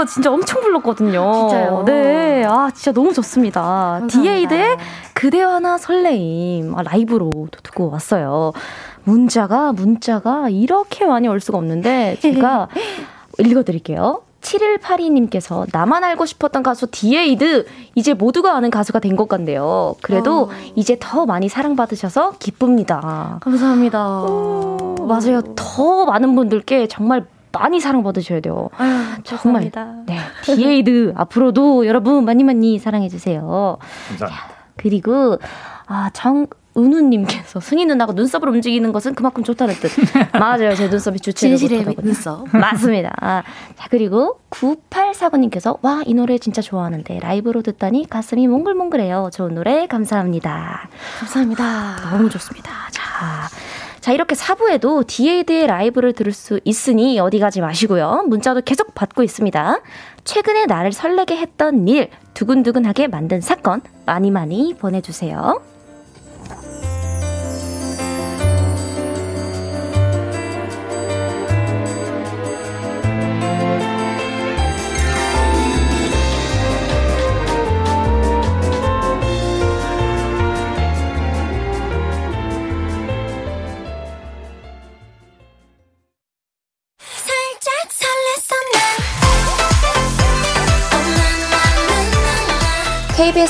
이거 진짜 엄청 불렀거든요. 진짜요? 네. 아, 진짜 너무 좋습니다. 디에이드의 그대와 나 설레임. 아, 라이브로 듣고 왔어요. 문자가, 문자가 이렇게 많이 올 수가 없는데, 제가 읽어드릴게요. 7182님께서 나만 알고 싶었던 가수 디에이드 이제 모두가 아는 가수가 된 것 같네요. 그래도 어. 이제 더 많이 사랑받으셔서 기쁩니다. 감사합니다. 오, 맞아요. 더 많은 분들께 정말 많이 사랑받으셔야 돼요. 아유, 정말. 네. 디에이드 앞으로도 여러분 많이 많이 사랑해주세요. 감사합니다. 그리고 아, 정, 은우님께서 승희 누나가 눈썹으로 움직이는 것은 그만큼 좋다는 뜻. 맞아요. 제 눈썹이 좋지 진실의 눈썹. 맞습니다. 아, 자, 그리고 9849님께서 와, 이 노래 진짜 좋아하는데 라이브로 듣다니 가슴이 몽글몽글해요. 좋은 노래 감사합니다. 감사합니다. 너무 좋습니다. 자. 자, 이렇게 4부에도 디에이드의 라이브를 들을 수 있으니 어디 가지 마시고요. 문자도 계속 받고 있습니다. 최근에 나를 설레게 했던 일, 두근두근하게 만든 사건 많이 많이 보내주세요.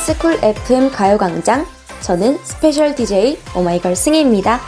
KBS 쿨 FM 가요광장 저는 스페셜 DJ 오마이걸 승희입니다.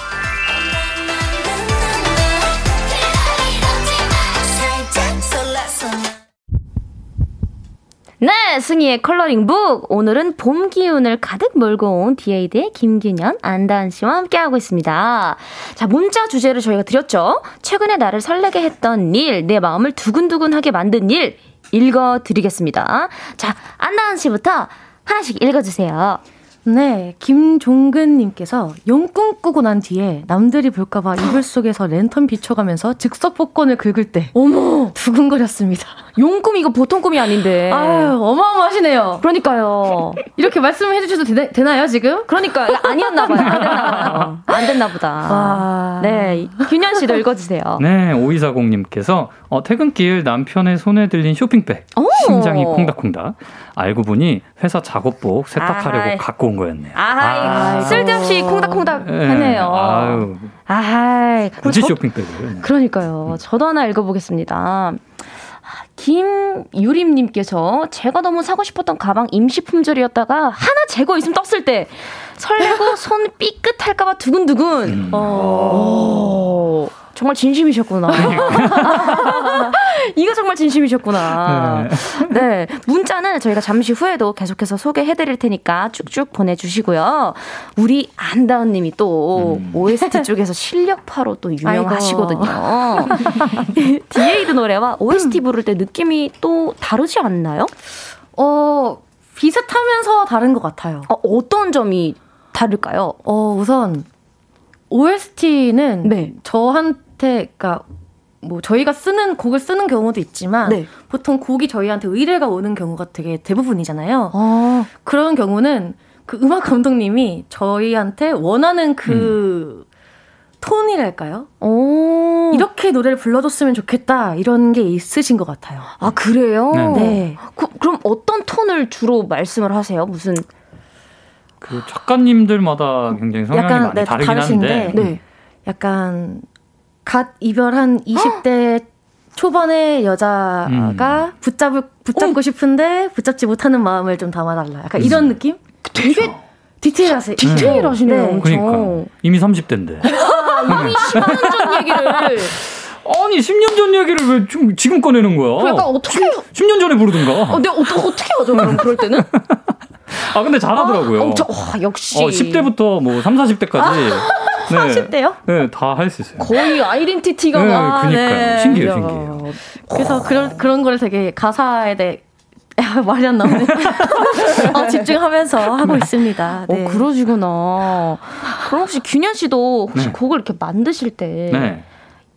네, 승희의 컬러링북. 오늘은 봄 기운을 가득 몰고 온 디에이드의 김균현, 안다은 씨와 함께하고 있습니다. 자, 문자 주제를 저희가 드렸죠. 최근에 나를 설레게 했던 일, 내 마음을 두근두근하게 만든 일, 읽어드리겠습니다. 자, 안다은 씨부터 하나씩 읽어주세요. 네, 김종근님께서 용 꿈 꾸고 난 뒤에 남들이 볼까봐 이불 속에서 랜턴 비춰가면서 즉석 복권을 긁을 때 어머 두근거렸습니다. 용 꿈 이거 보통 꿈이 아닌데. 아유 어마어마하시네요. 그러니까요. 이렇게 말씀해 주셔도 되, 나요 지금? 그러니까 아니었나 봐요. 안 됐나 봐요. 안 됐나 보다. 와. 네, 균현 씨도 읽어주세요. 네, 오이사공님께서 어, 퇴근길 남편의 손에 들린 쇼핑백. 오. 심장이 콩닥콩닥. 알고 보니 회사 작업복 세탁하려고 아이. 갖고 온 거였네요. 아이, 아, 쓸데없이 콩닥콩닥 네. 하네요. 아유. 아이. 굳이 쇼핑백을. 그러니까요. 저도 하나 읽어보겠습니다. 김유림님께서 제가 너무 사고 싶었던 가방 임시 품절이었다가 하나 재고 있으면 떴을 때 설레고 손 삐끗할까봐 두근두근. 음. 어. 정말 진심이셨구나. 이거 정말 진심이셨구나. 네. 네. 문자는 저희가 잠시 후에도 계속해서 소개해드릴 테니까 쭉쭉 보내주시고요. 우리 안다은님이 또 음. OST 쪽에서 실력파로 또 유명하시거든요. 디에이드 노래와 OST 부를 때 느낌이 또 다르지 않나요? 어, 비슷하면서 다른 것 같아요. 어, 어떤 점이 다를까요? 어, 우선 OST는 네. 저한 테 그러니까 뭐 저희가 쓰는 곡을 쓰는 경우도 있지만 네. 보통 곡이 저희한테 의뢰가 오는 경우가 되게 대부분이잖아요. 아. 그런 경우는 그 음악 감독님이 저희한테 원하는 그 음. 톤이랄까요? 오. 이렇게 노래를 불러줬으면 좋겠다 이런 게 있으신 것 같아요. 아 그래요? 네. 네. 그, 그럼 어떤 톤을 주로 말씀을 하세요? 무슨 그 작가님들마다 굉장히 성향이 약간, 많이 네, 다르긴 다르신데, 한데 네. 약간 갓 이별한 20대 초반의 여자가 음. 붙잡을 붙잡고 어? 싶은데 붙잡지 못하는 마음을 좀 담아달라. 약간 음. 이런 느낌? 되게 디테일하세요. 디테일하시네요. 네. 그러니까 이미 30대인데. 아, 이미 10년 전 얘기를. 아니 10년 전 얘기를 왜 좀 지금 꺼내는 거야? 그러니까 어떻게 10, 년 전에 부르든가. 어, 내가 어떻게 어떻게 하죠? 그럼 그럴 때는? 아 근데 잘하더라고요. 아, 엄청 와, 역시. 어, 10대부터 뭐 3, 40대까지. 아, 네. 40대요? 네, 다 할 수 있어요. 거의 아이덴티티가 네, 막. 그니까요. 네. 신기해요, 신기해요. 그래서 그런 그런 거를 되게 가사에 대해 말이 안 나오네. 어, 집중하면서 하고 있습니다. 네. 어, 그러시구나. 그럼 혹시 균현 씨도 혹시 네. 곡을 이렇게 만드실 때 네.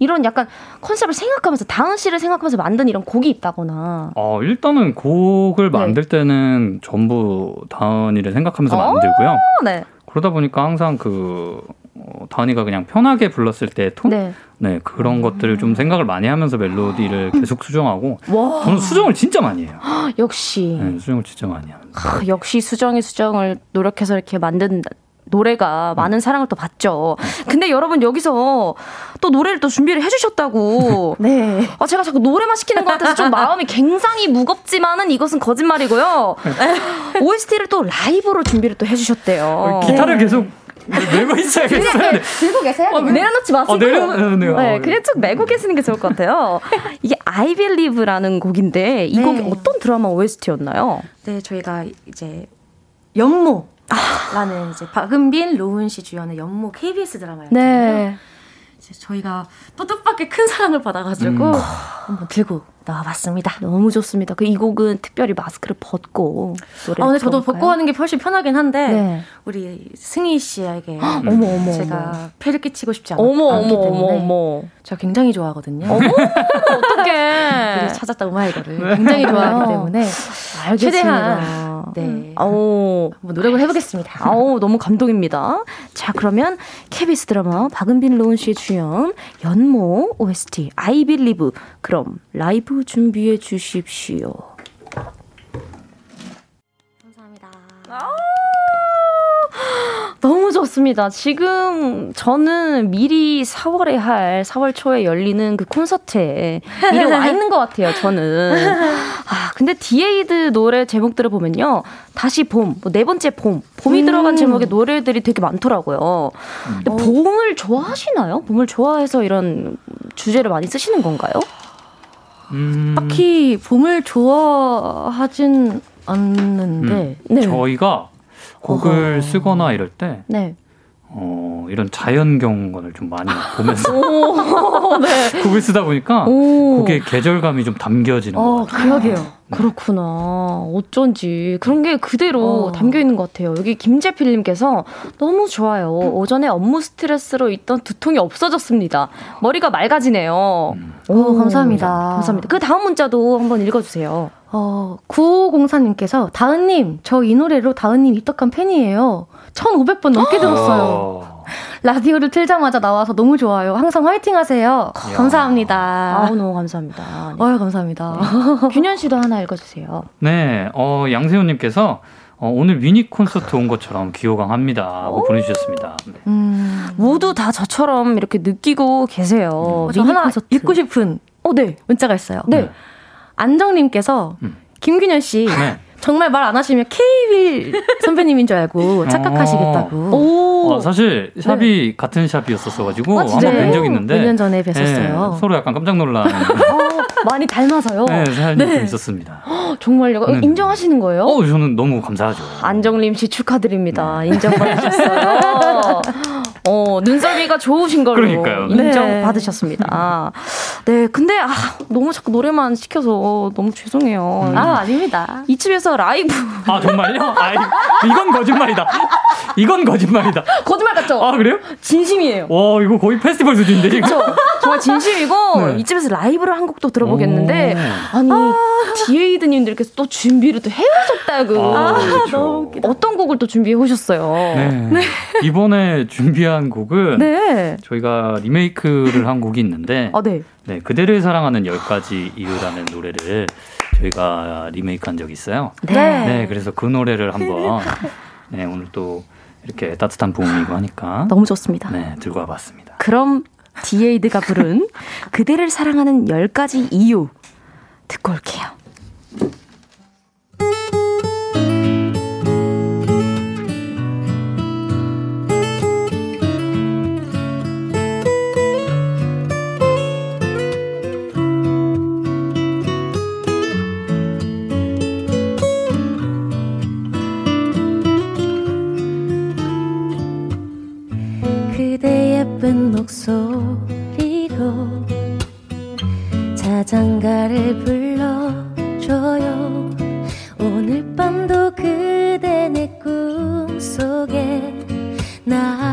이런 약간 컨셉을 생각하면서 다은 씨를 생각하면서 만든 이런 곡이 있다거나. 어 일단은 곡을 네. 만들 때는 전부 다은이를 생각하면서 만들고요. 네. 그러다 보니까 항상 그 어, 다은이가 그냥 편하게 불렀을 때 톤, 네. 네 그런 음. 것들을 좀 생각을 많이 하면서 멜로디를 계속 수정하고. 와. 저는 수정을 진짜 많이 해요. 역시. 네, 수정을 진짜 많이 해요. 아, 역시 수정의 수정을 노력해서 이렇게 만든 노래가 음. 많은 사랑을 또 받죠. 근데 여러분 여기서 또 노래를 또 준비를 해주셨다고. 네. 아, 제가 자꾸 노래만 시키는 것 같아서 좀 마음이 굉장히 무겁지만은 이것은 거짓말이고요. OST를 또 라이브로 준비를 또 해주셨대요. 어, 기타를 네. 계속 메고 있어야겠어요. 네. 들고 계세요? 어, 내려놓지 마시고. 어, 내려, 네, 네, 네, 그냥 쭉 메고 계시는 게 좋을 것 같아요. 이게 I Believe라는 곡인데 이 곡이 어떤 드라마 OST였나요? 네, 저희가 이제 연모 라는 이제 박은빈, 로운 씨 주연의 연모 KBS 드라마였잖아요. 네. 이제 저희가 또 뜻밖의 큰 사랑을 받아가지고 음. 한번 들고 나와봤습니다. 너무 좋습니다. 그 이 곡은 특별히 마스크를 벗고 노래. 아, 근데 저도 벗고 하는 게 훨씬 편하긴 한데 네. 우리 승희 씨에게 음. 어머 어머 제가 폐를 끼치고 싶지 않, 어머, 않기 어머, 때문에 어머. 제가 굉장히 좋아하거든요. 어머 어떡해. 찾았다 우마이거를 굉장히 좋아하기 때문에 알겠습니다. 최대한 네. 아우 뭐 노력을 해보겠습니다. 아우 너무 감동입니다. 자 그러면 KBS 드라마 박은빈 로운 씨의 주연 연모 OST I Believe 그럼 라이브 준비해 주십시오. 감사합니다. 너무 좋습니다. 지금 저는 미리 4월에 할 4월 초에 열리는 그 콘서트에 미리 와 있는 것 같아요. 저는. 아 근데 디에이드 노래 제목들을 보면요, 다시 봄, 뭐 네 번째 봄, 봄이 음. 들어간 제목의 노래들이 되게 많더라고요. 근데 음. 봄을 좋아하시나요? 봄을 좋아해서 이런 주제를 많이 쓰시는 건가요? 음. 딱히 봄을 좋아하진 않는데 음. 네. 저희가 곡을 어허. 쓰거나 이럴 때 네. 어, 이런 자연 경관을 좀 많이 보면서 네. 곡을 쓰다 보니까 오. 곡의 계절감이 좀 담겨지는 어, 것 같아요. 그러게요. 네. 그렇구나. 어쩐지 그런 게 그대로 어. 담겨 있는 것 같아요. 여기 김재필님께서 너무 좋아요. 오전에 업무 스트레스로 있던 두통이 없어졌습니다. 머리가 맑아지네요. 음. 오, 감사합니다. 감사합니다. 그 다음 문자도 한번 읽어주세요. 어, 9504님께서 다은님, 저 이 노래로 다은님 입덕한 팬이에요. 1,500번 넘게 들었어요. 라디오를 틀자마자 나와서 너무 좋아요. 항상 화이팅 하세요. 감사합니다. 아우, 너무 감사합니다. 네. 아유, 감사합니다. 네. 균현 씨도 하나 읽어주세요. 네, 어, 양세훈님께서 어, 오늘 미니 콘서트 온 것처럼 기호강합니다. 하고 보내주셨습니다. 네. 음, 모두 다 저처럼 이렇게 느끼고 계세요. 음. 저 하나 콘서트. 읽고 싶은 어, 네. 문자가 있어요. 네. 안정님께서 음. 김균현 씨 네. 정말 말 안 하시면 케이윌 선배님인 줄 알고 착각하시겠다고. 오. 어, 사실 샵이 네. 같은 샵이었었어가지고 아, 한번 뵌적 있는데 몇 년 전에 뵀었어요. 네, 서로 약간 깜짝 놀란. 어, 많이 닮아서요. 네, 사연이 네. 있었습니다. 정말요? 네. 인정하시는 거예요? 어, 저는 너무 감사하죠. 안정림 씨 축하드립니다. 네. 인정받으셨어요. 어, 눈썰미가 좋으신 걸로 그러니까요. 인정받으셨습니다. 네. 네, 근데 아, 너무 자꾸 노래만 시켜서 너무 죄송해요. 음. 아, 아닙니다. 이 집에서 라이브. 아, 정말요? 아, 이건 거짓말이다. 이건 거짓말이다. 거짓말 같죠? 아, 그래요? 진심이에요. 와, 이거 거의 페스티벌 수준인데, 지금. 그렇죠. 정말 진심이고, 네. 이 집에서 라이브를 한 곡도 들어보겠는데, 아니, 아~ 디에이드님들께서 또 준비를 또 해오셨다고. 아, 그렇죠. 너무 웃기다. 어떤 곡을 또 준비해 오셨어요? 네. 네. 이번에 준비한 곡은, 네. 저희가 리메이크를 한 곡이 있는데, 아, 네. 네, 그대를 사랑하는 10가지 이유라는 노래를 저희가 리메이크한 적이 있어요. 네. 네, 그래서 그 노래를 한번 네, 오늘 또 이렇게 따뜻한 봄이고 하니까 너무 좋습니다. 네, 들고 와봤습니다. 그럼 디에이드가 부른 그대를 사랑하는 10가지 이유 듣고 올게요. 장가를 불러줘요. 오늘 밤도 그대 내 꿈속에 나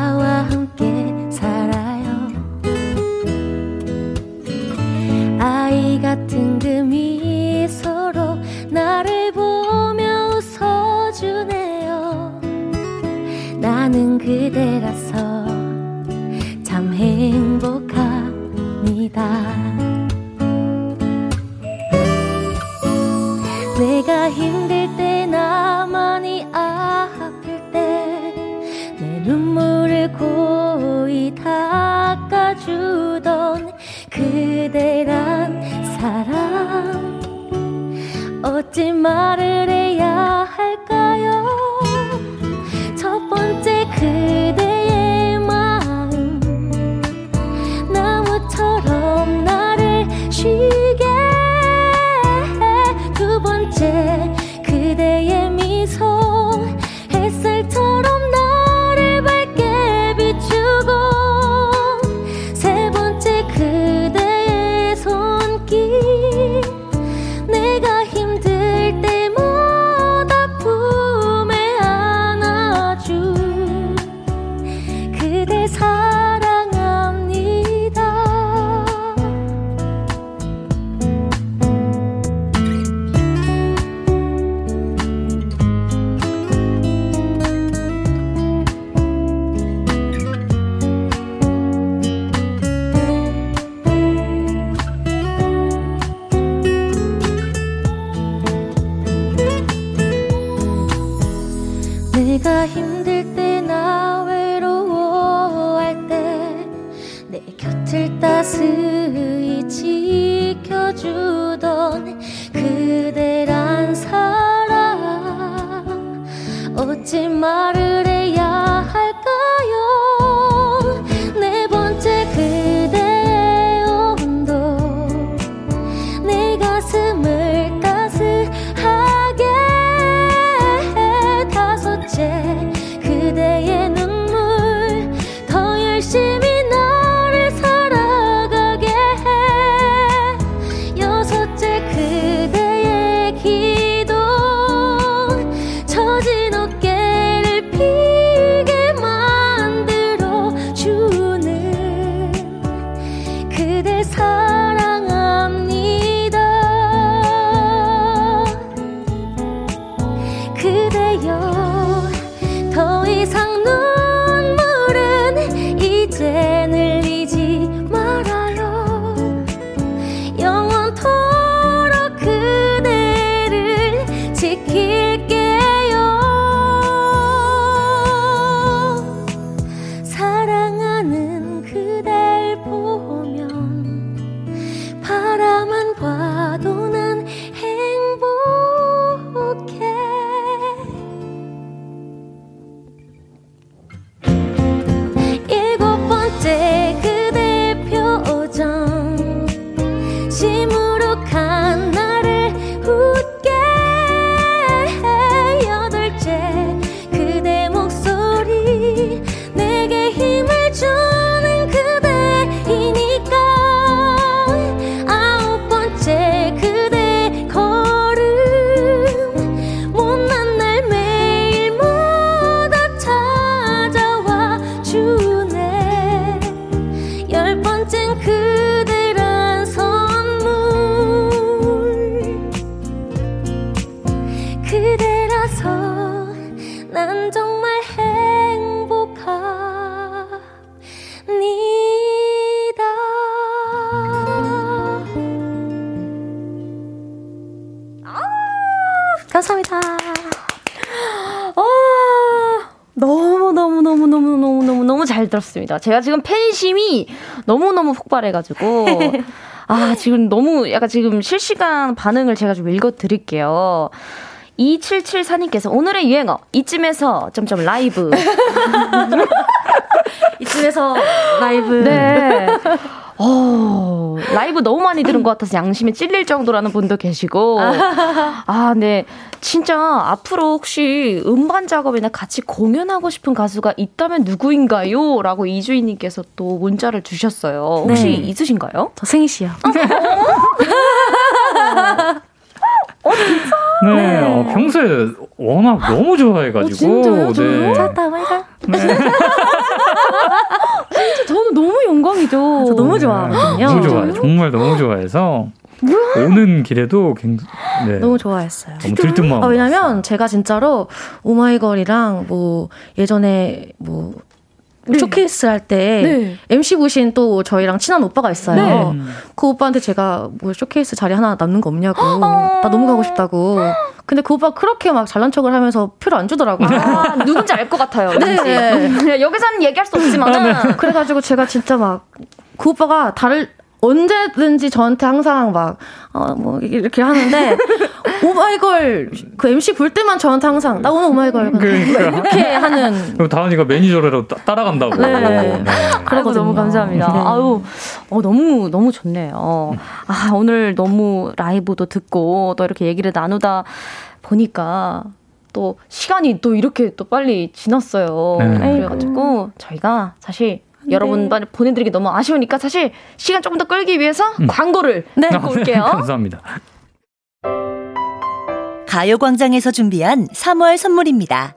잘 들었습니다. 제가 지금 팬심이 너무너무 폭발해가지고. 아, 지금 너무 약간 지금 실시간 반응을 제가 좀 읽어드릴게요. 2774님께서 오늘의 유행어 이쯤에서 점점 라이브 이쯤에서 라이브 네 어, 라이브 너무 많이 들은 것 같아서 양심에 찔릴 정도라는 분도 계시고. 아, 네. 진짜 앞으로 혹시 음반 작업이나 같이 공연하고 싶은 가수가 있다면 누구인가요? 라고 이주인님께서 또 문자를 주셨어요. 혹시 네. 있으신가요? 저 승희 씨요. 어, 진짜? 네, 네. 어, 평소에 워낙 너무 좋아해가지고. 어, 진짜요? 네. 찾다 말까? 네. 영광이죠. 아, 저 너무 좋아하거든요. 너무 좋아요. 정말 너무 좋아해서. 뭐야? 오는 길에도 굉장히 네. 너무 좋아했어요. 너무 들뜬 마음. 아, 왜냐면 제가 진짜로 오마이걸이랑 뭐 예전에 뭐 네. 쇼케이스 할때 네. MC 보신 또 저희랑 친한 오빠가 있어요. 네. 그 오빠한테 제가 뭐 쇼케이스 자리 하나 남는 거 없냐고. 어. 나 너무 가고 싶다고. 근데 그 오빠 그렇게 막 잘난 척을 하면서 표를 안 주더라고요. 아, 누군지 알 것 같아요. 네. 여기서는 얘기할 수 없지만. 은 아, 네. 그래가지고 제가 진짜 막 그 오빠가 다를 언제든지 저한테 항상 막, 어, 뭐, 이렇게 하는데, 오마이걸, 그 MC 볼 때만 저한테 항상, 나 오늘 오마이걸. 그러니까. 이렇게 하는. 그럼 다은이가 매니저라도 따라간다고. 네. 네. 그러고 너무 감사합니다. 네. 아유, 어, 너무, 너무 좋네요. 아, 오늘 너무 라이브도 듣고, 또 이렇게 얘기를 나누다 보니까, 또 시간이 또 이렇게 또 빨리 지났어요. 네. 그래가지고, 저희가 사실 네. 여러분 보내드리기 너무 아쉬우니까 사실 시간 조금 더 끌기 위해서 음. 광고를 네. 듣고 올게요. 감사합니다. 가요광장에서 준비한 3월 선물입니다.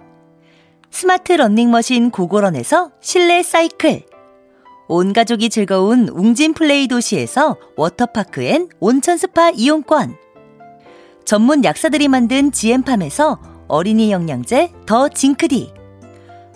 스마트 러닝머신 고고런에서 실내 사이클 온 가족이 즐거운 웅진 플레이 도시에서 워터파크 and 온천 스파 이용권 전문 약사들이 만든 지엠팜에서 어린이 영양제 더 징크디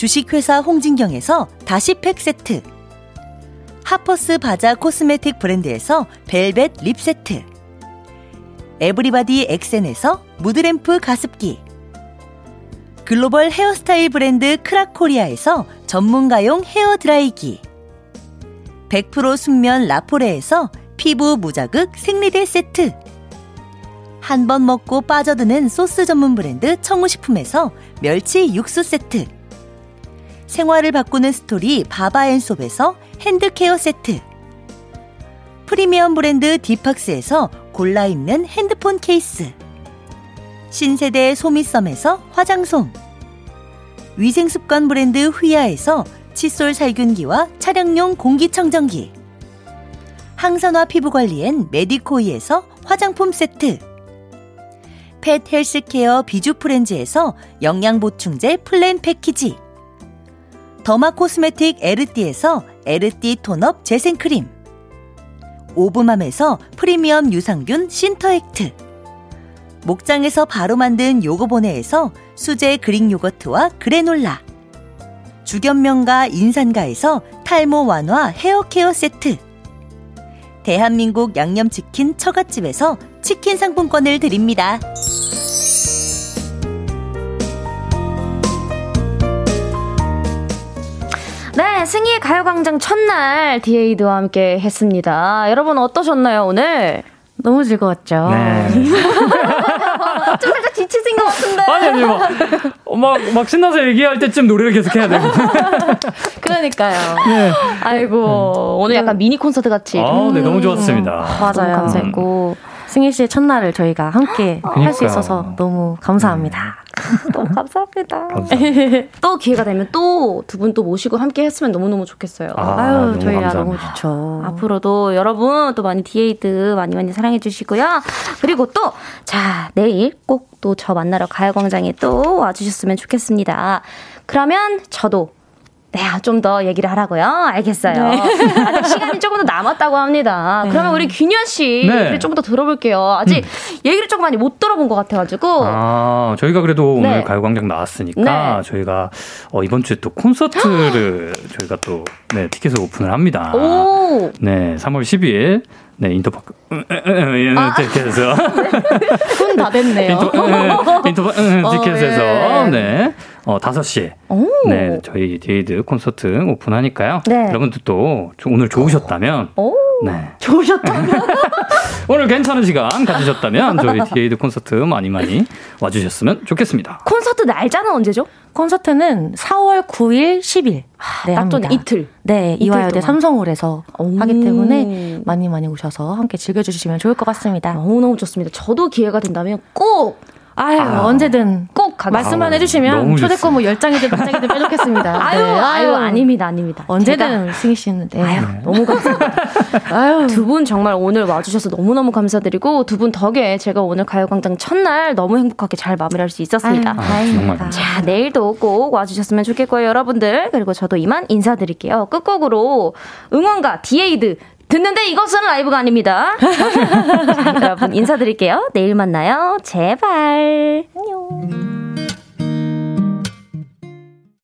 주식회사 홍진경에서 다시팩 세트. 하퍼스 바자 코스메틱 브랜드에서 벨벳 lip 세트. 에브리바디 엑센에서 mood lamp 가습기. 글로벌 헤어스타일 브랜드 크라코리아에서 전문가용 헤어드라이기. 100% 순면 라포레에서 피부 무자극 생리대 세트. 한 번 먹고 빠져드는 소스 전문 브랜드 청우식품에서 멸치 육수 세트 생활을 바꾸는 스토리 바바앤솝에서 hand care 세트. 프리미엄 브랜드 디팍스에서 골라 입는 핸드폰 케이스. 신세대 소미썸에서 화장솜. 위생습관 브랜드 휘하에서 칫솔 살균기와 차량용 공기청정기. 항산화 피부관리엔 메디코이에서 화장품 세트. 펫 헬스케어 비주프렌즈에서 영양보충제 플랜 패키지 더마 코스메틱 에르띠에서 에르띠 톤업 재생크림. 오브맘에서 프리미엄 유산균 신터액트. 목장에서 바로 만든 요거보네에서 수제 그릭 요거트와 그래놀라. 주견명가 인산가에서 탈모 완화 헤어케어 세트. 대한민국 양념치킨 처갓집에서 치킨 상품권을 드립니다. 네, 승희의 가요광장 첫날 디에이드와 함께 했습니다. 여러분 어떠셨나요, 오늘? 너무 즐거웠죠. 네. 좀 살짝 지치신 것 같은데. 아니, 아니, 막, 어, 막, 막 신나서 얘기할 때쯤 노래를 계속 해야 되고. 그러니까요. 네. 아이고, 오늘 약간 미니 콘서트 같이. 아, 네, 너무 좋았습니다. 맞아요. 감사했고. 승희 씨의 첫날을 저희가 함께 할수 있어서 너무 감사합니다. 너무 감사합니다. 또 기회가 되면 또 두 분 또 모시고 함께 했으면 너무너무 좋겠어요. 아, 유 저희야 너무 좋죠. 앞으로도 여러분 또 많이 디에이드 많이 많이 사랑해 주시고요. 그리고 또, 자, 내일 꼭 또 저 만나러 가요광장에 또 와주셨으면 좋겠습니다. 그러면 저도 네, 좀 더 얘기를 하라고요. 알겠어요. 네. 아직 시간이 조금 더 남았다고 합니다. 네. 그러면 우리 균현 씨 네. 얘기를 조금 더 들어볼게요. 아직 음. 얘기를 조금 많이 못 들어본 것 같아가지고. 아, 저희가 그래도 오늘 네. 가요광장 나왔으니까 네. 저희가 어, 이번 주에 또 콘서트를 저희가 또 네, 티켓을 오픈을 합니다. 오. 네, 3월 12일 네, 인터파크. 아. 티켓에서. 손다 됐네요. 인터, 파크 티켓에서, 어, 네. 네. 어, 5시에. 오. 네, 저희 디에이드 콘서트 오픈하니까요. 네. 여러분들 또 오늘 좋으셨다면. 오. 네. 좋으셨다면. 오늘 괜찮은 시간 가지셨다면 저희 디에이드 콘서트 많이 많이 와주셨으면 좋겠습니다. 콘서트 날짜는 언제죠? 콘서트는 4월 9일, 10일. 네, 딱 이틀. 네, 이화여대 삼성홀에서 하기 때문에 많이 많이 오셔서 함께 즐겨주시면 좋을 것 같습니다. 너무너무 좋습니다. 저도 기회가 된다면 꼭 아유, 아, 언제든 꼭 말씀만 해주시면 초대권 뭐 10장이든 100장이든 빼놓겠습니다. 아유, 네, 아유, 아닙니다, 아닙니다. 언제든 승희 씨는. 네. 아유, 너무 감사합니다. 아유, 두 분 정말 오늘 와주셔서 너무너무 감사드리고 두 분 덕에 제가 오늘 가요광장 첫날 너무 행복하게 잘 마무리할 수 있었습니다. 아유, 다행입니다. 자, 내일도 꼭 와주셨으면 좋겠고요, 여러분들. 그리고 저도 이만 인사드릴게요. 끝곡으로 응원가 디에이드 듣는데 이것은 라이브가 아닙니다. 자, 여러분 인사드릴게요. 내일 만나요. 제발. 안녕.